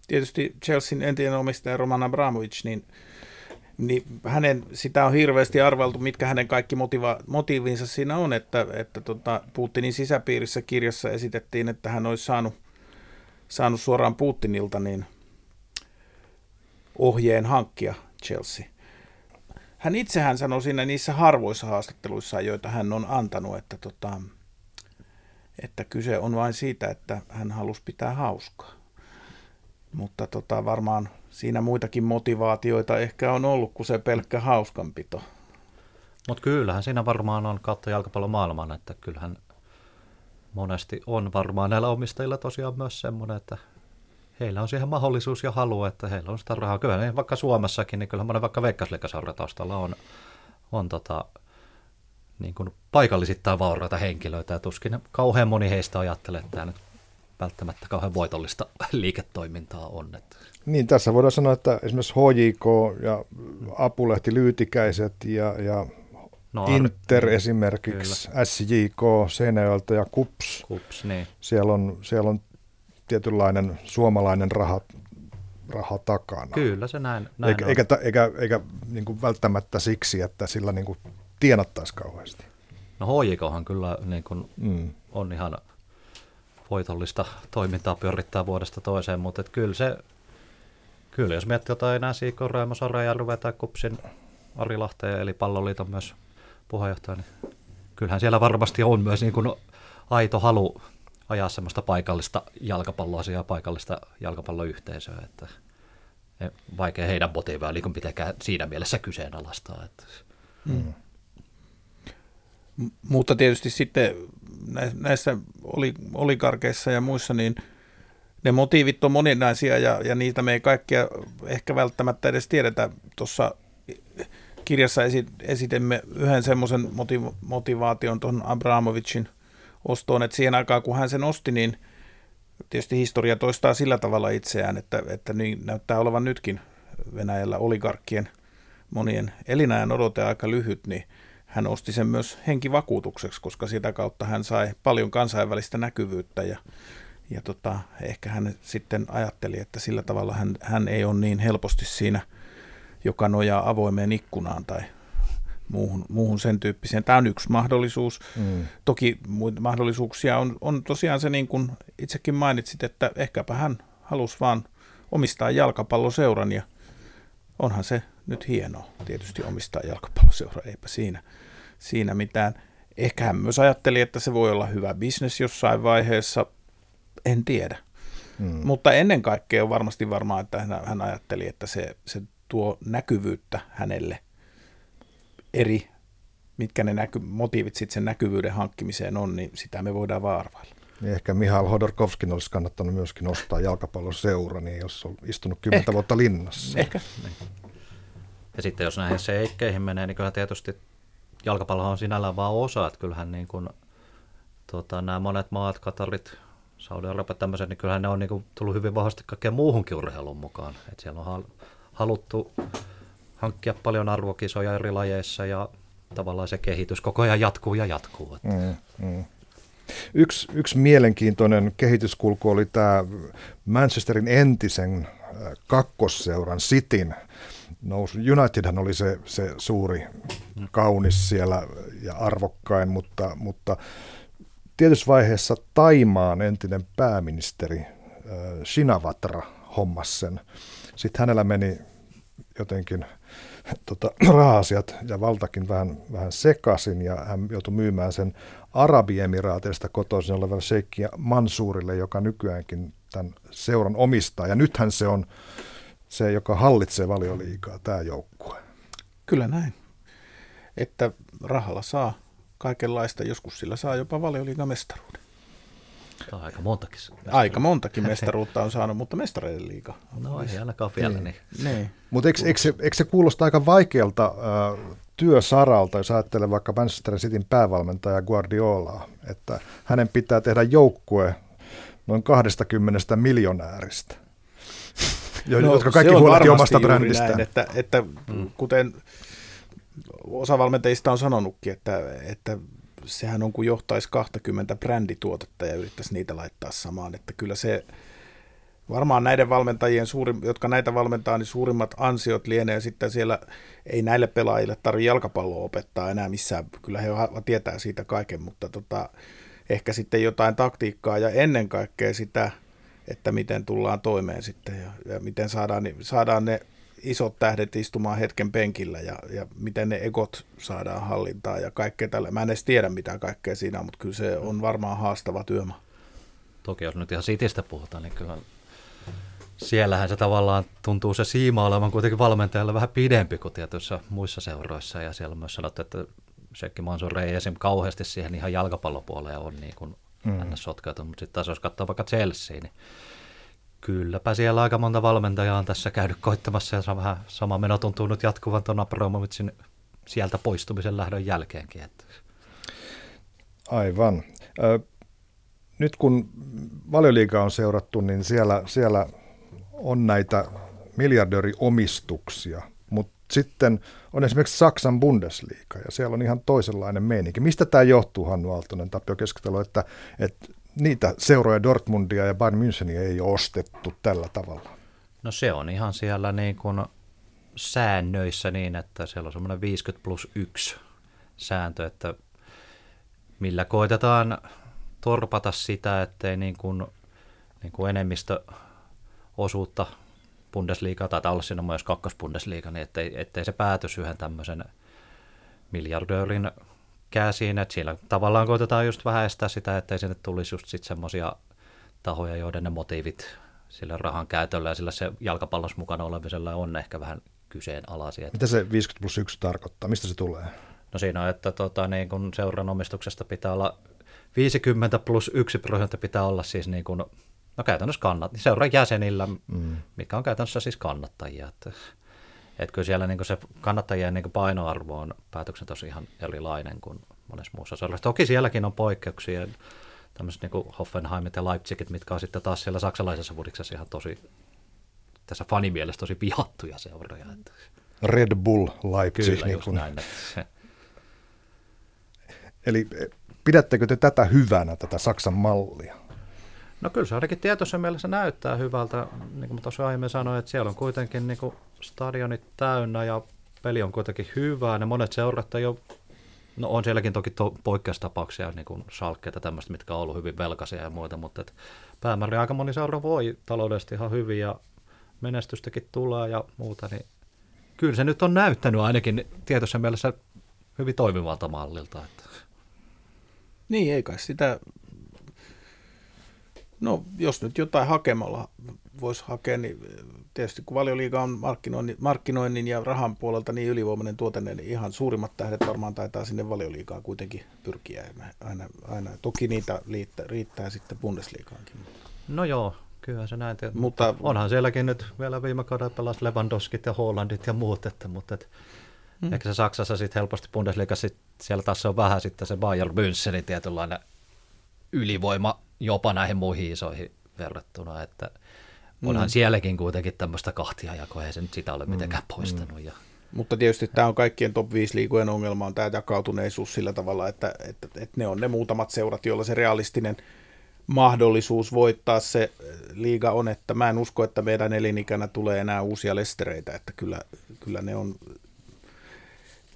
D: tietysti Chelsean entinen omistaja Roman Abramovich, niin, niin hänen, sitä on hirveästi arveltu, mitkä hänen kaikki motiva, motiivinsa siinä on, että, että tota, Putinin sisäpiirissä kirjassa esitettiin, että hän olisi saanut, saanut suoraan Putinilta niin ohjeen hankkia Chelsea. Hän itsehän sanoi siinä niissä harvoissa haastatteluissa, joita hän on antanut, että, tota, että kyse on vain siitä, että hän halusi pitää hauskaa. Mutta tota, varmaan siinä muitakin motivaatioita ehkä on ollut kuin se pelkkä hauskanpito.
C: Mutta kyllähän siinä varmaan on kautta jalkapallomaailman, että kyllähän monesti on varmaan näillä omistajilla tosiaan myös semmoinen, että heillä on siihen mahdollisuus ja halu, että heillä on sitä rahaa. Kyllä niin vaikka Suomessakin, niin kyllä monen vaikka veikkausliikasaura taustalla on, on tota, niin kuin paikallisittain vauraita henkilöitä ja tuskin kauhean moni heistä ajattelee, että tämä nyt välttämättä kauhean voitollista liiketoimintaa on.
B: Niin, tässä voidaan sanoa, että esimerkiksi HJK ja Apulehti Lyytikäiset ja, ja no, Inter esimerkiksi, kyllä. SJK Seinäjoelta ja KUPS.
C: KUPS niin.
B: siellä, on, siellä on tietynlainen suomalainen raha, raha takana.
C: Kyllä se näin, näin
B: eikä, on. Eikä, eikä, eikä niin kuin välttämättä siksi, että sillä niin kuin tienattaisi kauheasti.
C: No HJKhan kyllä niin kuin mm. on ihan voitollista toimintaa pyörittää vuodesta toiseen, mutta et kyllä se, kyllä jos miettii jotain enää Siikon, Raimo Sarajärveä tai Kupsin Ari Lahteen, eli palloliiton myös puheenjohtaja, niin kyllähän siellä varmasti on myös niin kuin aito halu ajaa semmoista paikallista jalkapalloasiaa, paikallista jalkapalloyhteisöä, että vaikea heidän motiivia oli pitäkään siinä mielessä kyseenalaistaa. Että. Mm.
D: Mutta tietysti sitten näissä oli, olikarkeissa ja muissa, niin ne motiivit on moninaisia ja, ja niitä me ei kaikkia ehkä välttämättä edes tiedetä. Tuossa kirjassa esitimme yhden semmoisen motivaation tuon Abramovicin ostoon, että siihen aikaan kun hän sen osti, niin tietysti historia toistaa sillä tavalla itseään, että, että niin näyttää olevan nytkin Venäjällä oligarkkien monien elinajan odote aika lyhyt, niin hän osti sen myös henkivakuutukseksi, koska sitä kautta hän sai paljon kansainvälistä näkyvyyttä ja, ja tota, ehkä hän sitten ajatteli, että sillä tavalla hän, hän ei ole niin helposti siinä, joka nojaa avoimeen ikkunaan tai muuhun, muuhun sen tyyppiseen. Tämä on yksi mahdollisuus. Mm. Toki muita mahdollisuuksia on, on tosiaan se, niin kuin itsekin mainitsit, että ehkäpä hän halusi vaan omistaa jalkapalloseuran ja onhan se nyt hienoa tietysti omistaa jalkapalloseura, eipä siinä, siinä mitään. Ehkä hän myös ajatteli, että se voi olla hyvä bisnes jossain vaiheessa, en tiedä. Mm. Mutta ennen kaikkea on varmasti varmaa, että hän, hän ajatteli, että se, se tuo näkyvyyttä hänelle eri, mitkä ne näky, motiivit sitten sen näkyvyyden hankkimiseen on, niin sitä me voidaan vaan arvailla.
B: Niin ehkä Mihail Hodorkovskin olisi kannattanut myöskin ostaa jalkapalloseura, niin jos on istunut kymmentä ehkä. vuotta linnassa.
D: Ehkä.
C: Ja sitten jos näihin seikkeihin menee, niin kyllä tietysti jalkapallo on sinällään vaan osa, että kyllähän niin kuin, tota, nämä monet maat, Katarit, Saudi-Arabia tämmöiset, niin kyllähän ne on niin kuin, tullut hyvin vahvasti kaikkeen muuhunkin urheiluun mukaan. että siellä on haluttu hankkia paljon arvokisoja eri lajeissa ja tavallaan se kehitys koko ajan jatkuu ja jatkuu. Mm, mm.
B: Yksi, yksi mielenkiintoinen kehityskulku oli tämä Manchesterin entisen äh, kakkosseuran Cityn nousu. Unitedhan oli se, se suuri kaunis siellä ja arvokkain, mutta, mutta tietyssä vaiheessa Taimaan entinen pääministeri äh, Shinawatra hommas sen. Sitten hänellä meni jotenkin tota, raha-asiat ja valtakin vähän, vähän sekaisin ja hän joutui myymään sen Arabiemiraateista kotoisin olevalle Sheikki Mansurille, joka nykyäänkin tämän seuran omistaa. Ja nythän se on se, joka hallitsee valioliikaa, tämä joukkue.
D: Kyllä näin. Että rahalla saa kaikenlaista, joskus sillä saa jopa valioliigamestaruuden.
C: Tämä on aika montakin.
D: Aika montakin mestaruutta on saanut, mutta mestareiden liiga.
C: No ei ainakaan vielä. Niin.
B: niin. Mutta eikö, eikö, se, eikö se kuulosta aika vaikealta äh, työsaralta, jos ajattelee vaikka Manchester Cityn päävalmentaja Guardiolaa, että hänen pitää tehdä joukkue noin 20 miljonääristä,
D: no, jotka kaikki huolehtii omasta brändistään. Näin, että, että mm. kuten osa valmentajista on sanonutkin, että, että sehän on kuin johtaisi 20 brändituotetta ja yrittäisi niitä laittaa samaan, että kyllä se varmaan näiden valmentajien, suurin, jotka näitä valmentaa, niin suurimmat ansiot lienee sitten siellä, ei näille pelaajille tarvitse jalkapalloa opettaa enää missään, kyllä he tietää siitä kaiken, mutta tota, ehkä sitten jotain taktiikkaa ja ennen kaikkea sitä, että miten tullaan toimeen sitten ja, ja miten saadaan, saadaan ne isot tähdet istumaan hetken penkillä ja, ja miten ne egot saadaan hallintaan ja kaikkea tällä. Mä en edes tiedä mitä kaikkea siinä mutta kyllä se on varmaan haastava työmaa.
C: Toki jos nyt ihan Sitistä puhutaan, niin kyllä siellähän se tavallaan tuntuu se siima olevan kuitenkin valmentajalle vähän pidempi kuin tietyissä muissa seuroissa. Ja siellä on myös sanottu, että Shekki Mansur ei esim. kauheasti siihen ihan jalkapallopuoleen on niin kuin mm. sotkeutunut. Mutta sitten taas jos katsoo vaikka Chelsea, niin kylläpä siellä aika monta valmentajaa on tässä käynyt koittamassa. Ja vähän sama meno tuntuu nyt jatkuvan tuon Abramovicin sieltä poistumisen lähdön jälkeenkin. Että.
B: Aivan. Ö, nyt kun valioliiga on seurattu, niin siellä, siellä on näitä miljardööriomistuksia, sitten on esimerkiksi Saksan Bundesliga ja siellä on ihan toisenlainen meininki. Mistä tämä johtuu, Hannu Aaltonen, Tapio Keskitalo, että, että niitä seuroja Dortmundia ja Bayern Müncheniä ei ole ostettu tällä tavalla?
C: No se on ihan siellä niin kuin säännöissä niin, että siellä on semmoinen 50 plus 1 sääntö, että millä koitetaan torpata sitä, ettei niin kuin, niin kuin enemmistö osuutta Bundesliigaa, tai olla siinä myös kakkosbundesliiga, niin ettei, ettei se päätys yhden tämmöisen miljardöörin käsiin, että siellä tavallaan koitetaan just vähän estää sitä, ettei sinne tulisi just sitten semmoisia tahoja, joiden ne motiivit sillä rahan käytöllä ja sillä se jalkapallossa mukana olevisella on ehkä vähän kyseenalaisia.
B: Mitä se 50 plus 1 tarkoittaa? Mistä se tulee?
C: No siinä on, että tota, niin kun seuran omistuksesta pitää olla 50 plus 1 prosentti pitää olla siis niin kuin No käytännössä kannat, seuran jäsenillä, mm. mikä on käytännössä siis kannattajia. Että, että kyllä siellä niin se kannattajien niin painoarvo on tosi ihan erilainen kuin monessa muussa seurassa. Toki sielläkin on poikkeuksia, tämmöiset niin Hoffenheimit ja Leipzigit, mitkä on sitten taas siellä saksalaisessa vudiksessa ihan tosi, tässä fanimielessä tosi vihattuja seuroja.
B: Red Bull Leipzig.
C: Kyllä, niin kun... näin. Se...
B: Eli pidättekö te tätä hyvänä, tätä Saksan mallia?
C: No kyllä se ainakin tietoisen mielessä näyttää hyvältä. Niin kuin tuossa aiemmin sanoin, että siellä on kuitenkin niin kuin stadionit täynnä ja peli on kuitenkin hyvää. Ne monet seurat ole, no on sielläkin toki to, poikkeustapauksia, niin kuin salkkeita tämmöistä, mitkä on ollut hyvin velkaisia ja muita, mutta et päämäärin aika moni seura voi taloudellisesti ihan hyvin ja menestystäkin tulee ja muuta, niin kyllä se nyt on näyttänyt ainakin tietoisen mielessä hyvin toimivalta mallilta. Että.
D: Niin, ei kai sitä No jos nyt jotain hakemalla voisi hakea, niin tietysti kun valioliiga on markkinoinnin, markkinoinnin ja rahan puolelta niin ylivoimainen tuote, niin ihan suurimmat tähdet varmaan taitaa sinne valioliigaan kuitenkin pyrkiä. Aina, aina. Toki niitä riittää, riittää sitten Bundesliigaankin.
C: No joo, kyllä se näin. Mutta, mutta onhan sielläkin nyt vielä viime kaudella pelas Lewandowskit ja Hollandit ja muut, että, mutta et, hmm. ehkä se Saksassa sitten helposti Bundesliigassa sit, siellä taas on vähän sitten se Bayern Münchenin tietynlainen ylivoima jopa näihin muihin isoihin verrattuna, että onhan mm. sielläkin kuitenkin tämmöistä kahtia jakoa, ei se nyt sitä ole mitenkään mm. poistanut. Ja...
D: Mutta tietysti tämä on kaikkien top 5 liigojen ongelma, on tämä jakautuneisuus sillä tavalla, että, että, että ne on ne muutamat seurat, joilla se realistinen mahdollisuus voittaa se liiga on, että mä en usko, että meidän elinikänä tulee enää uusia lestereitä, että kyllä, kyllä ne on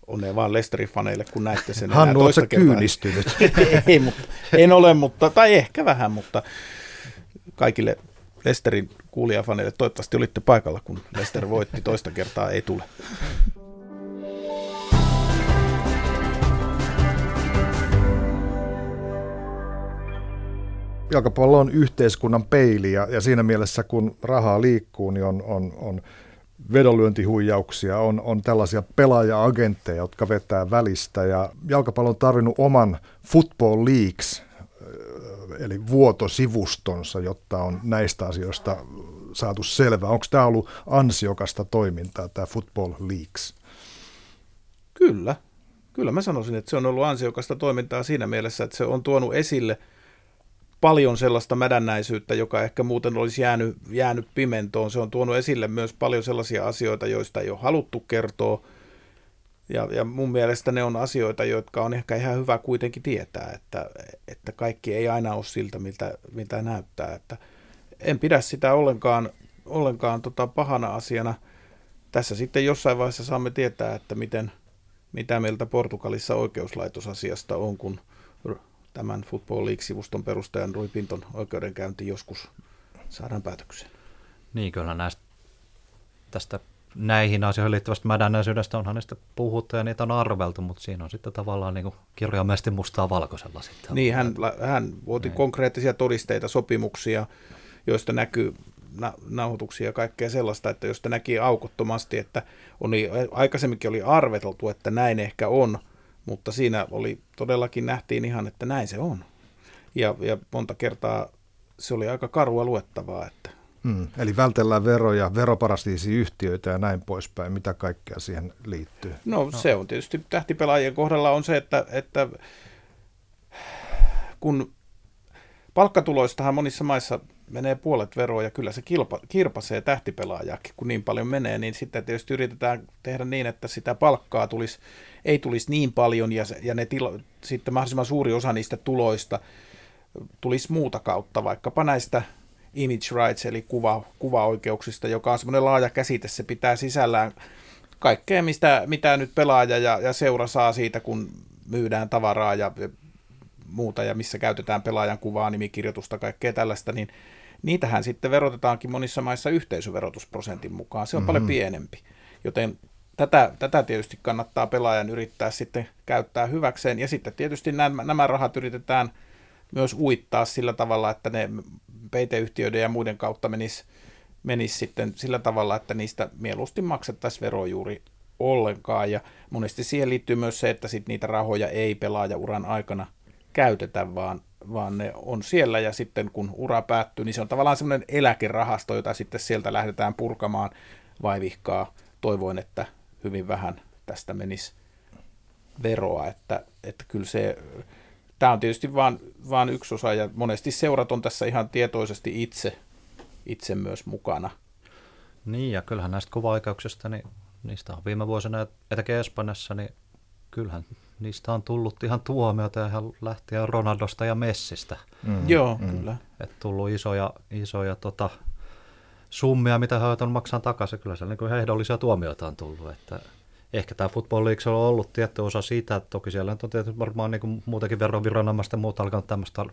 D: onnea vaan Lesterin faneille, kun näette sen.
B: Hannu, oletko kyynistynyt?
D: Ei, mutta, en ole, mutta, tai ehkä vähän, mutta kaikille Lesterin kuulijafaneille toivottavasti olitte paikalla, kun Lester voitti toista kertaa, ei tule.
B: jalkapallo on yhteiskunnan peili ja, ja siinä mielessä kun rahaa liikkuu, niin on, on, on vedonlyöntihuijauksia, on, on tällaisia pelaaja-agentteja, jotka vetää välistä ja jalkapallo on tarvinnut oman Football Leagues, eli vuotosivustonsa, jotta on näistä asioista saatu selvää. Onko tämä ollut ansiokasta toimintaa, tämä Football Leagues?
D: Kyllä. Kyllä mä sanoisin, että se on ollut ansiokasta toimintaa siinä mielessä, että se on tuonut esille – paljon sellaista mädännäisyyttä, joka ehkä muuten olisi jäänyt, jäänyt pimentoon. Se on tuonut esille myös paljon sellaisia asioita, joista ei ole haluttu kertoa. Ja, ja mun mielestä ne on asioita, jotka on ehkä ihan hyvä kuitenkin tietää, että, että kaikki ei aina ole siltä, miltä, miltä näyttää. Että en pidä sitä ollenkaan, ollenkaan tota pahana asiana. Tässä sitten jossain vaiheessa saamme tietää, että miten, mitä mieltä Portugalissa oikeuslaitosasiasta on, kun tämän Football League-sivuston perustajan Rui Pinton oikeudenkäynti joskus saadaan päätökseen.
C: Niin, kyllä näistä, tästä näihin asioihin liittyvästä mädännäisyydestä onhan niistä puhuttu ja niitä on arveltu, mutta siinä on sitten tavallaan niin kirjaimellisesti mustaa valkoisella sitten.
D: Niin, hän, hän vuoti niin. konkreettisia todisteita, sopimuksia, joista näkyy na- nauhoituksia ja kaikkea sellaista, että josta näki aukottomasti, että on, aikaisemminkin oli arveteltu, että näin ehkä on, mutta siinä oli todellakin nähtiin ihan, että näin se on. Ja, ja monta kertaa se oli aika karua luettavaa. Että.
B: Hmm, eli vältellään veroja, yhtiöitä ja näin poispäin. Mitä kaikkea siihen liittyy?
D: No, no. se on tietysti tähtipelaajien kohdalla on se, että, että kun palkkatuloistahan monissa maissa menee puolet veroa ja kyllä se kilpa, kirpasee tähtipelaajakin, kun niin paljon menee, niin sitten tietysti yritetään tehdä niin, että sitä palkkaa tulisi, ei tulisi niin paljon ja, ja ne tilo, sitten mahdollisimman suuri osa niistä tuloista tulisi muuta kautta, vaikkapa näistä image rights eli kuva, kuvaoikeuksista, joka on semmoinen laaja käsite, se pitää sisällään kaikkea, mistä, mitä nyt pelaaja ja, ja seura saa siitä, kun myydään tavaraa ja muuta ja missä käytetään pelaajan kuvaa, nimikirjoitusta, kaikkea tällaista, niin niitähän sitten verotetaankin monissa maissa yhteisöverotusprosentin mukaan. Se on mm-hmm. paljon pienempi. Joten tätä, tätä tietysti kannattaa pelaajan yrittää sitten käyttää hyväkseen. Ja sitten tietysti nämä, nämä rahat yritetään myös uittaa sillä tavalla, että ne peiteyhtiöiden ja muiden kautta menis, menis sitten sillä tavalla, että niistä mieluusti maksettaisiin vero juuri ollenkaan. Ja monesti siihen liittyy myös se, että sit niitä rahoja ei pelaaja-uran aikana käytetä, vaan vaan ne on siellä ja sitten kun ura päättyy, niin se on tavallaan semmoinen eläkerahasto, jota sitten sieltä lähdetään purkamaan vaivihkaa. Toivoin, että hyvin vähän tästä menisi veroa, että, että kyllä se, tämä on tietysti vain, vain yksi osa ja monesti seurat on tässä ihan tietoisesti itse, itse myös mukana.
C: Niin ja kyllähän näistä kuva-aikauksista, niin niistä on viime vuosina etenkin Espanjassa, niin kyllähän niistä on tullut ihan tuomiota ihan lähtien Ronaldosta ja Messistä.
D: Mm, Joo, mm. kyllä.
C: Et tullut isoja, isoja tota, summia, mitä he on maksaa takaisin. Kyllä siellä niin ehdollisia tuomioita on tullut. Että ehkä tämä Football League on ollut tietty osa siitä, että toki siellä on tietysti varmaan niin kuin muutenkin veroviranomaisten muut alkanut tämmöistä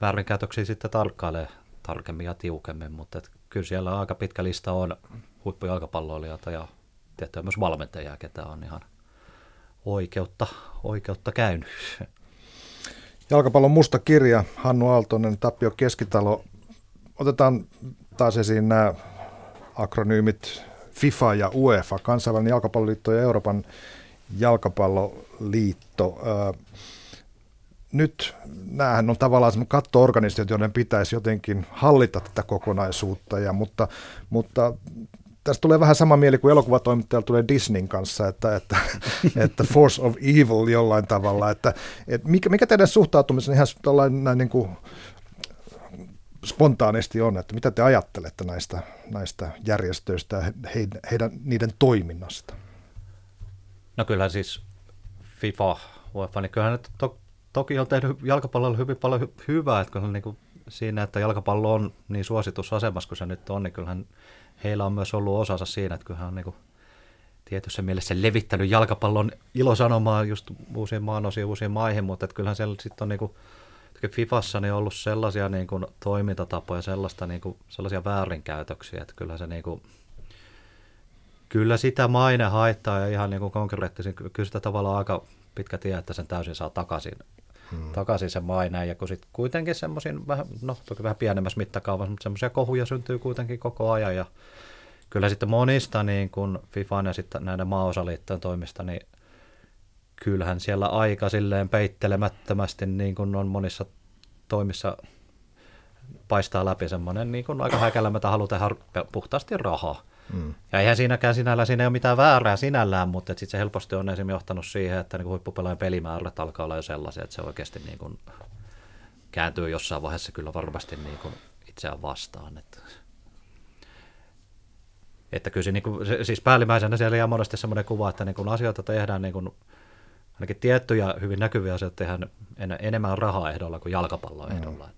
C: väärinkäytöksiä sitten tarkkailee tarkemmin ja tiukemmin, mutta et kyllä siellä aika pitkä lista on huippujalkapalloilijoita ja tiettyjä myös valmentajia, ketä on ihan – oikeutta, oikeutta käynyt.
B: Jalkapallon musta kirja, Hannu Aaltonen, Tapio Keskitalo. Otetaan taas esiin nämä akronyymit FIFA ja UEFA, kansainvälinen jalkapalloliitto ja Euroopan jalkapalloliitto. Nyt näähän on tavallaan semmoinen katto-organisaatio, joiden pitäisi jotenkin hallita tätä kokonaisuutta, ja, mutta, mutta tästä tulee vähän sama mieli kuin elokuvatoimittajalla tulee Disneyn kanssa, että, että, että force of evil jollain tavalla, että, että mikä, mikä teidän suhtautumisen ihan tällainen niin kuin spontaanisti on, että mitä te ajattelette näistä, näistä järjestöistä ja heidän, heidän, niiden toiminnasta?
C: No kyllä siis FIFA, UEFA, niin kyllähän nyt to, toki on tehnyt jalkapallolla hyvin paljon hy- hyvää, että kun niin kuin siinä, että jalkapallo on niin suositusasemassa kuin se nyt on, niin kyllähän heillä on myös ollut osansa siinä, että kyllähän on niin kuin tietyssä mielessä levittänyt jalkapallon ilosanomaa just uusiin maanosiin, uusiin maihin, mutta että kyllähän siellä sitten on niin kuin, Fifassa niin on ollut sellaisia niin kuin, toimintatapoja, sellaista, niin kuin, sellaisia väärinkäytöksiä, että kyllä se niin kuin, kyllä sitä maine haittaa ja ihan niin kuin konkreettisesti, kyllä sitä tavallaan aika pitkä tie, että sen täysin saa takaisin, hmm. takaisin sen maineen. Ja kun sitten kuitenkin semmoisin, vähän, no toki vähän pienemmässä mittakaavassa, mutta semmoisia kohuja syntyy kuitenkin koko ajan. Ja kyllä sitten monista niin kuin FIFAn ja sitten näiden maaosaliittojen toimista, niin kyllähän siellä aika silleen peittelemättömästi niin kuin on monissa toimissa paistaa läpi semmoinen niin kuin aika häkälämätä halu tehdä puhtaasti rahaa. Mm. Ja eihän siinäkään sinällä, siinä ei ole mitään väärää sinällään, mutta sitten se helposti on esimerkiksi johtanut siihen, että niin huippupelaajan pelimäärät alkaa olla jo sellaisia, että se oikeasti niin kuin kääntyy jossain vaiheessa kyllä varmasti niin kuin itseään vastaan. Että, että kyllä se, niin kuin, siis päällimmäisenä siellä on monesti sellainen kuva, että niin kuin asioita tehdään niin kuin, ainakin tiettyjä hyvin näkyviä asioita tehdään en, enemmän rahaehdolla kuin jalkapalloehdolla.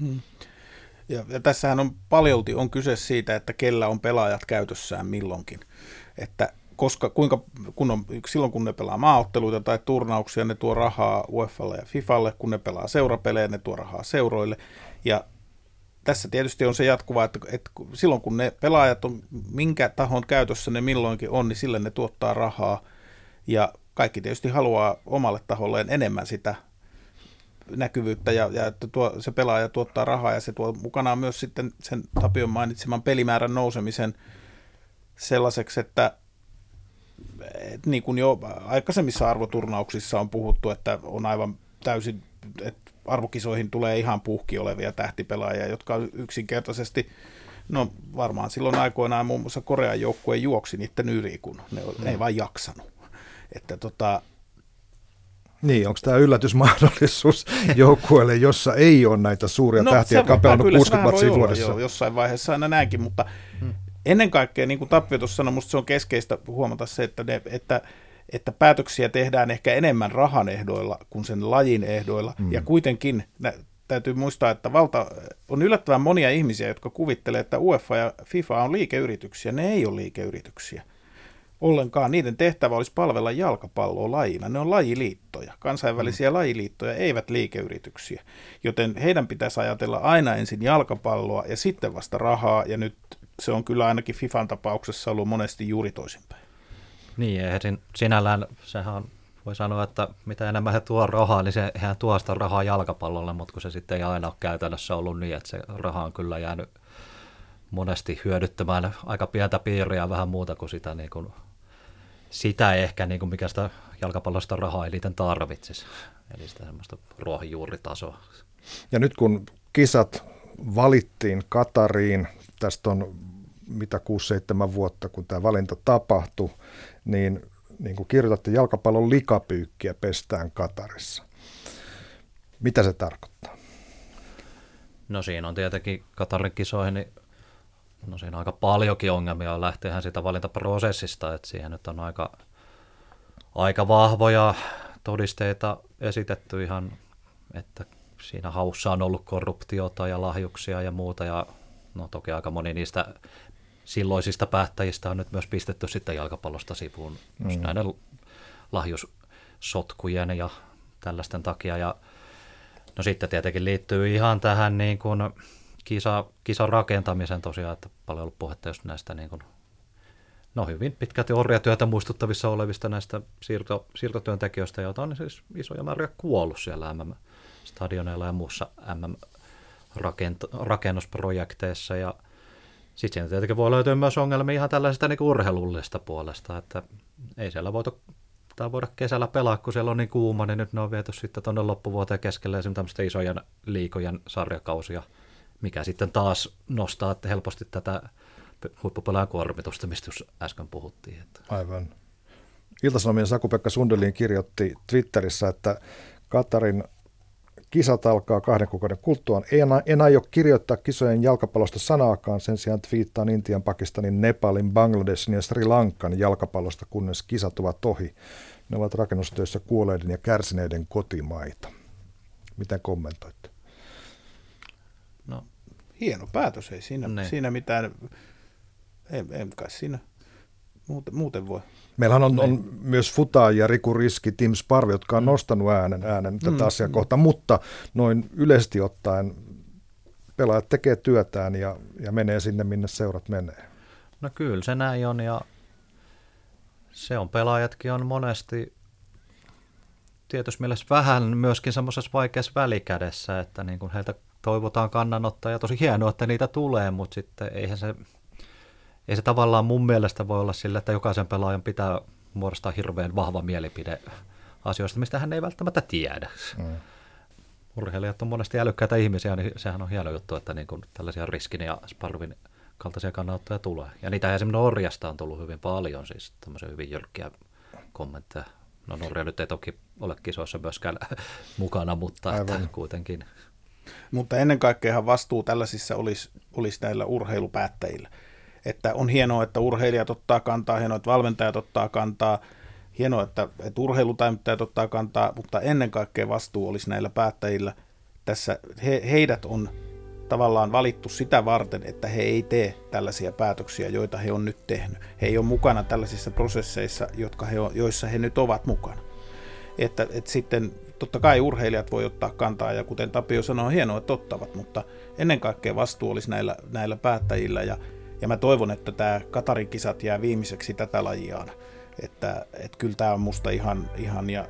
C: Mm. Hmm.
D: Ja, ja tässähän on paljolti on kyse siitä, että kellä on pelaajat käytössään milloinkin. Että koska kuinka, kun on, silloin kun ne pelaa maaotteluita tai turnauksia, ne tuo rahaa UEFalle ja FIFalle, kun ne pelaa seurapelejä, ne tuo rahaa seuroille. Ja tässä tietysti on se jatkuva, että, että silloin kun ne pelaajat on minkä tahon käytössä ne milloinkin on, niin sille ne tuottaa rahaa. Ja kaikki tietysti haluaa omalle taholleen enemmän sitä näkyvyyttä ja, ja että tuo, se pelaaja tuottaa rahaa ja se tuo mukanaan myös sitten sen Tapion mainitseman pelimäärän nousemisen sellaiseksi, että et niin kuin jo aikaisemmissa arvoturnauksissa on puhuttu, että on aivan täysin, että arvokisoihin tulee ihan puhki olevia tähtipelaajia, jotka yksinkertaisesti, no varmaan silloin aikoinaan muun muassa Korean joukkue juoksi niiden yli, kun ne, ne ei vain jaksanut. Että tota,
B: niin, onko tämä yllätysmahdollisuus joukkueelle, jossa ei ole näitä suuria no, tähtiä, jotka on pelannut 60 matsia vuodessa? Joo,
D: jossain vaiheessa aina näinkin, mutta hmm. ennen kaikkea, niin kuin Tappio tuossa sanoi, minusta se on keskeistä huomata se, että, ne, että, että päätöksiä tehdään ehkä enemmän rahan ehdoilla kuin sen lajin ehdoilla, hmm. ja kuitenkin nä, täytyy muistaa, että valta, on yllättävän monia ihmisiä, jotka kuvittelee, että UEFA ja FIFA on liikeyrityksiä. Ne ei ole liikeyrityksiä ollenkaan. Niiden tehtävä olisi palvella jalkapalloa lajina. Ne on lajiliittoja. Kansainvälisiä mm. lajiliittoja eivät liikeyrityksiä. Joten heidän pitäisi ajatella aina ensin jalkapalloa ja sitten vasta rahaa. Ja nyt se on kyllä ainakin FIFAn tapauksessa ollut monesti juuri toisinpäin.
C: Niin, eihän sinällään sehän voi sanoa, että mitä enemmän he tuo rahaa, niin se, tuo sitä rahaa jalkapallolle, mutta kun se sitten ei aina ole käytännössä ollut niin, että se raha on kyllä jäänyt monesti hyödyttämään aika pientä piiriä vähän muuta kuin sitä niin kuin sitä ehkä, niin kuin mikä sitä jalkapallosta rahaa eniten tarvitsisi. Eli sitä semmoista ruohonjuuritasoa.
B: Ja nyt kun kisat valittiin Katariin, tästä on mitä 6-7 vuotta, kun tämä valinta tapahtui, niin, niin kuin kirjoitatte, jalkapallon likapyykkiä pestään Katarissa. Mitä se tarkoittaa?
C: No siinä on tietenkin Katarin kisoihin, niin No siinä on aika paljonkin ongelmia, lähteehän sitä valintaprosessista, että siihen nyt on aika, aika vahvoja todisteita esitetty ihan, että siinä haussa on ollut korruptiota ja lahjuksia ja muuta, ja no toki aika moni niistä silloisista päättäjistä on nyt myös pistetty sitten jalkapallosta sivuun mm. näiden lahjussotkujen ja tällaisten takia, ja no sitten tietenkin liittyy ihan tähän niin kuin kisa, kisan rakentamisen tosiaan, että paljon ollut puhetta just näistä niin kuin, no hyvin pitkälti orjatyötä muistuttavissa olevista näistä siirto, siirtotyöntekijöistä, joita on siis isoja määriä kuollut siellä MM-stadioneilla ja muussa MM-rakennusprojekteissa. Ja sitten siinä tietenkin voi löytyä myös ongelmia ihan tällaisesta niin urheilullisesta puolesta, että ei siellä voida, tai voida kesällä pelaa, kun siellä on niin kuuma, niin nyt ne on viety sitten tuonne loppuvuoteen keskelle esimerkiksi tämmöisten isojen liikojen sarjakausia – mikä sitten taas nostaa helposti tätä huippupelaajan kuormitusta, mistä äsken puhuttiin. Että.
B: Aivan. Iltasanomien Saku-Pekka Sundelin kirjoitti Twitterissä, että Katarin Kisat alkaa kahden kuukauden kulttuaan. En, en aio kirjoittaa kisojen jalkapallosta sanaakaan, sen sijaan twiittaan Intian, Pakistanin, Nepalin, Bangladesin ja Sri Lankan jalkapallosta, kunnes kisat ovat ohi. Ne ovat rakennustöissä kuolleiden ja kärsineiden kotimaita. Miten kommentoitte?
D: No, hieno päätös, ei siinä, ne. siinä mitään, ei, ei kai siinä muuten, muuten voi.
B: Meillähän on, on myös Futa ja Riku Riski, Tim Sparvi, jotka on mm. nostanut äänen, äänen tätä mm. asiaa kohtaan, mutta noin yleisesti ottaen pelaajat tekee työtään ja, ja menee sinne, minne seurat menee.
C: No kyllä se näin on ja se on pelaajatkin on monesti tietysti mielessä vähän myöskin semmoisessa vaikeassa välikädessä, että niin kuin heiltä toivotaan kannanottoja, tosi hienoa, että niitä tulee, mutta sitten eihän se ei se tavallaan mun mielestä voi olla sillä, että jokaisen pelaajan pitää muodostaa hirveän vahva mielipide asioista, mistä hän ei välttämättä tiedä. Mm. Urheilijat on monesti älykkäitä ihmisiä, niin sehän on hieno juttu, että niin kuin tällaisia riskin ja sparvin kaltaisia kannattajia tulee. Ja niitä esimerkiksi Norjasta on tullut hyvin paljon, siis tämmöisiä hyvin jyrkkiä kommentteja. No Norja nyt ei toki ole kisoissa myöskään mukana, mutta että kuitenkin.
D: Mutta ennen kaikkea vastuu tällaisissa olisi, olisi näillä urheilupäättäjillä että on hienoa, että urheilijat ottaa kantaa, hienoa, että valmentajat ottaa kantaa, hienoa, että, että urheilutaimittajat ottaa kantaa, mutta ennen kaikkea vastuu olisi näillä päättäjillä. Tässä he, heidät on tavallaan valittu sitä varten, että he ei tee tällaisia päätöksiä, joita he on nyt tehnyt. He ei ole mukana tällaisissa prosesseissa, jotka he on, joissa he nyt ovat mukana. Että, että sitten totta kai urheilijat voi ottaa kantaa, ja kuten Tapio sanoi, hienoa, että ottavat, mutta ennen kaikkea vastuu olisi näillä, näillä päättäjillä, ja ja mä toivon, että tämä Katarin kisat jää viimeiseksi tätä lajiaan. Että, että kyllä tämä on musta ihan, ihan ja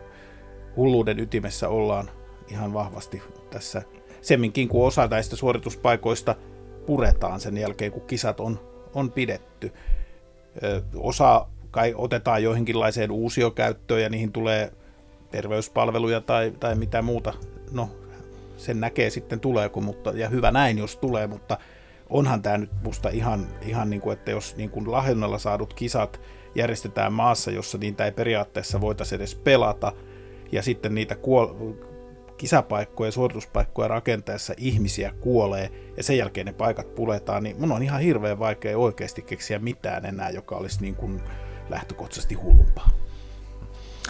D: hulluuden ytimessä ollaan ihan vahvasti tässä. Semminkin kun osa näistä suorituspaikoista puretaan sen jälkeen, kun kisat on, on pidetty. Ö, osa kai otetaan joihinkinlaiseen uusiokäyttöön ja niihin tulee terveyspalveluja tai, tai mitä muuta. No, sen näkee sitten tuleeko, mutta, ja hyvä näin, jos tulee, mutta onhan tämä nyt musta ihan, ihan niin kuin, että jos niin kuin lahjonnalla saadut kisat järjestetään maassa, jossa niitä ei periaatteessa voitaisi edes pelata, ja sitten niitä kuol- kisapaikkoja ja suorituspaikkoja rakentaessa ihmisiä kuolee, ja sen jälkeen ne paikat puletaan, niin mun on ihan hirveän vaikea oikeasti keksiä mitään enää, joka olisi niin kuin lähtökohtaisesti hullumpaa.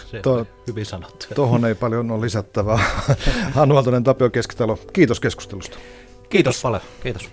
C: Se to, hyvin sanottu.
B: Tuohon ei paljon ole lisättävää. Hannu Aaltonen, Tapio Keskitalo, kiitos keskustelusta.
C: Kiitos, kiitos paljon. Kiitos.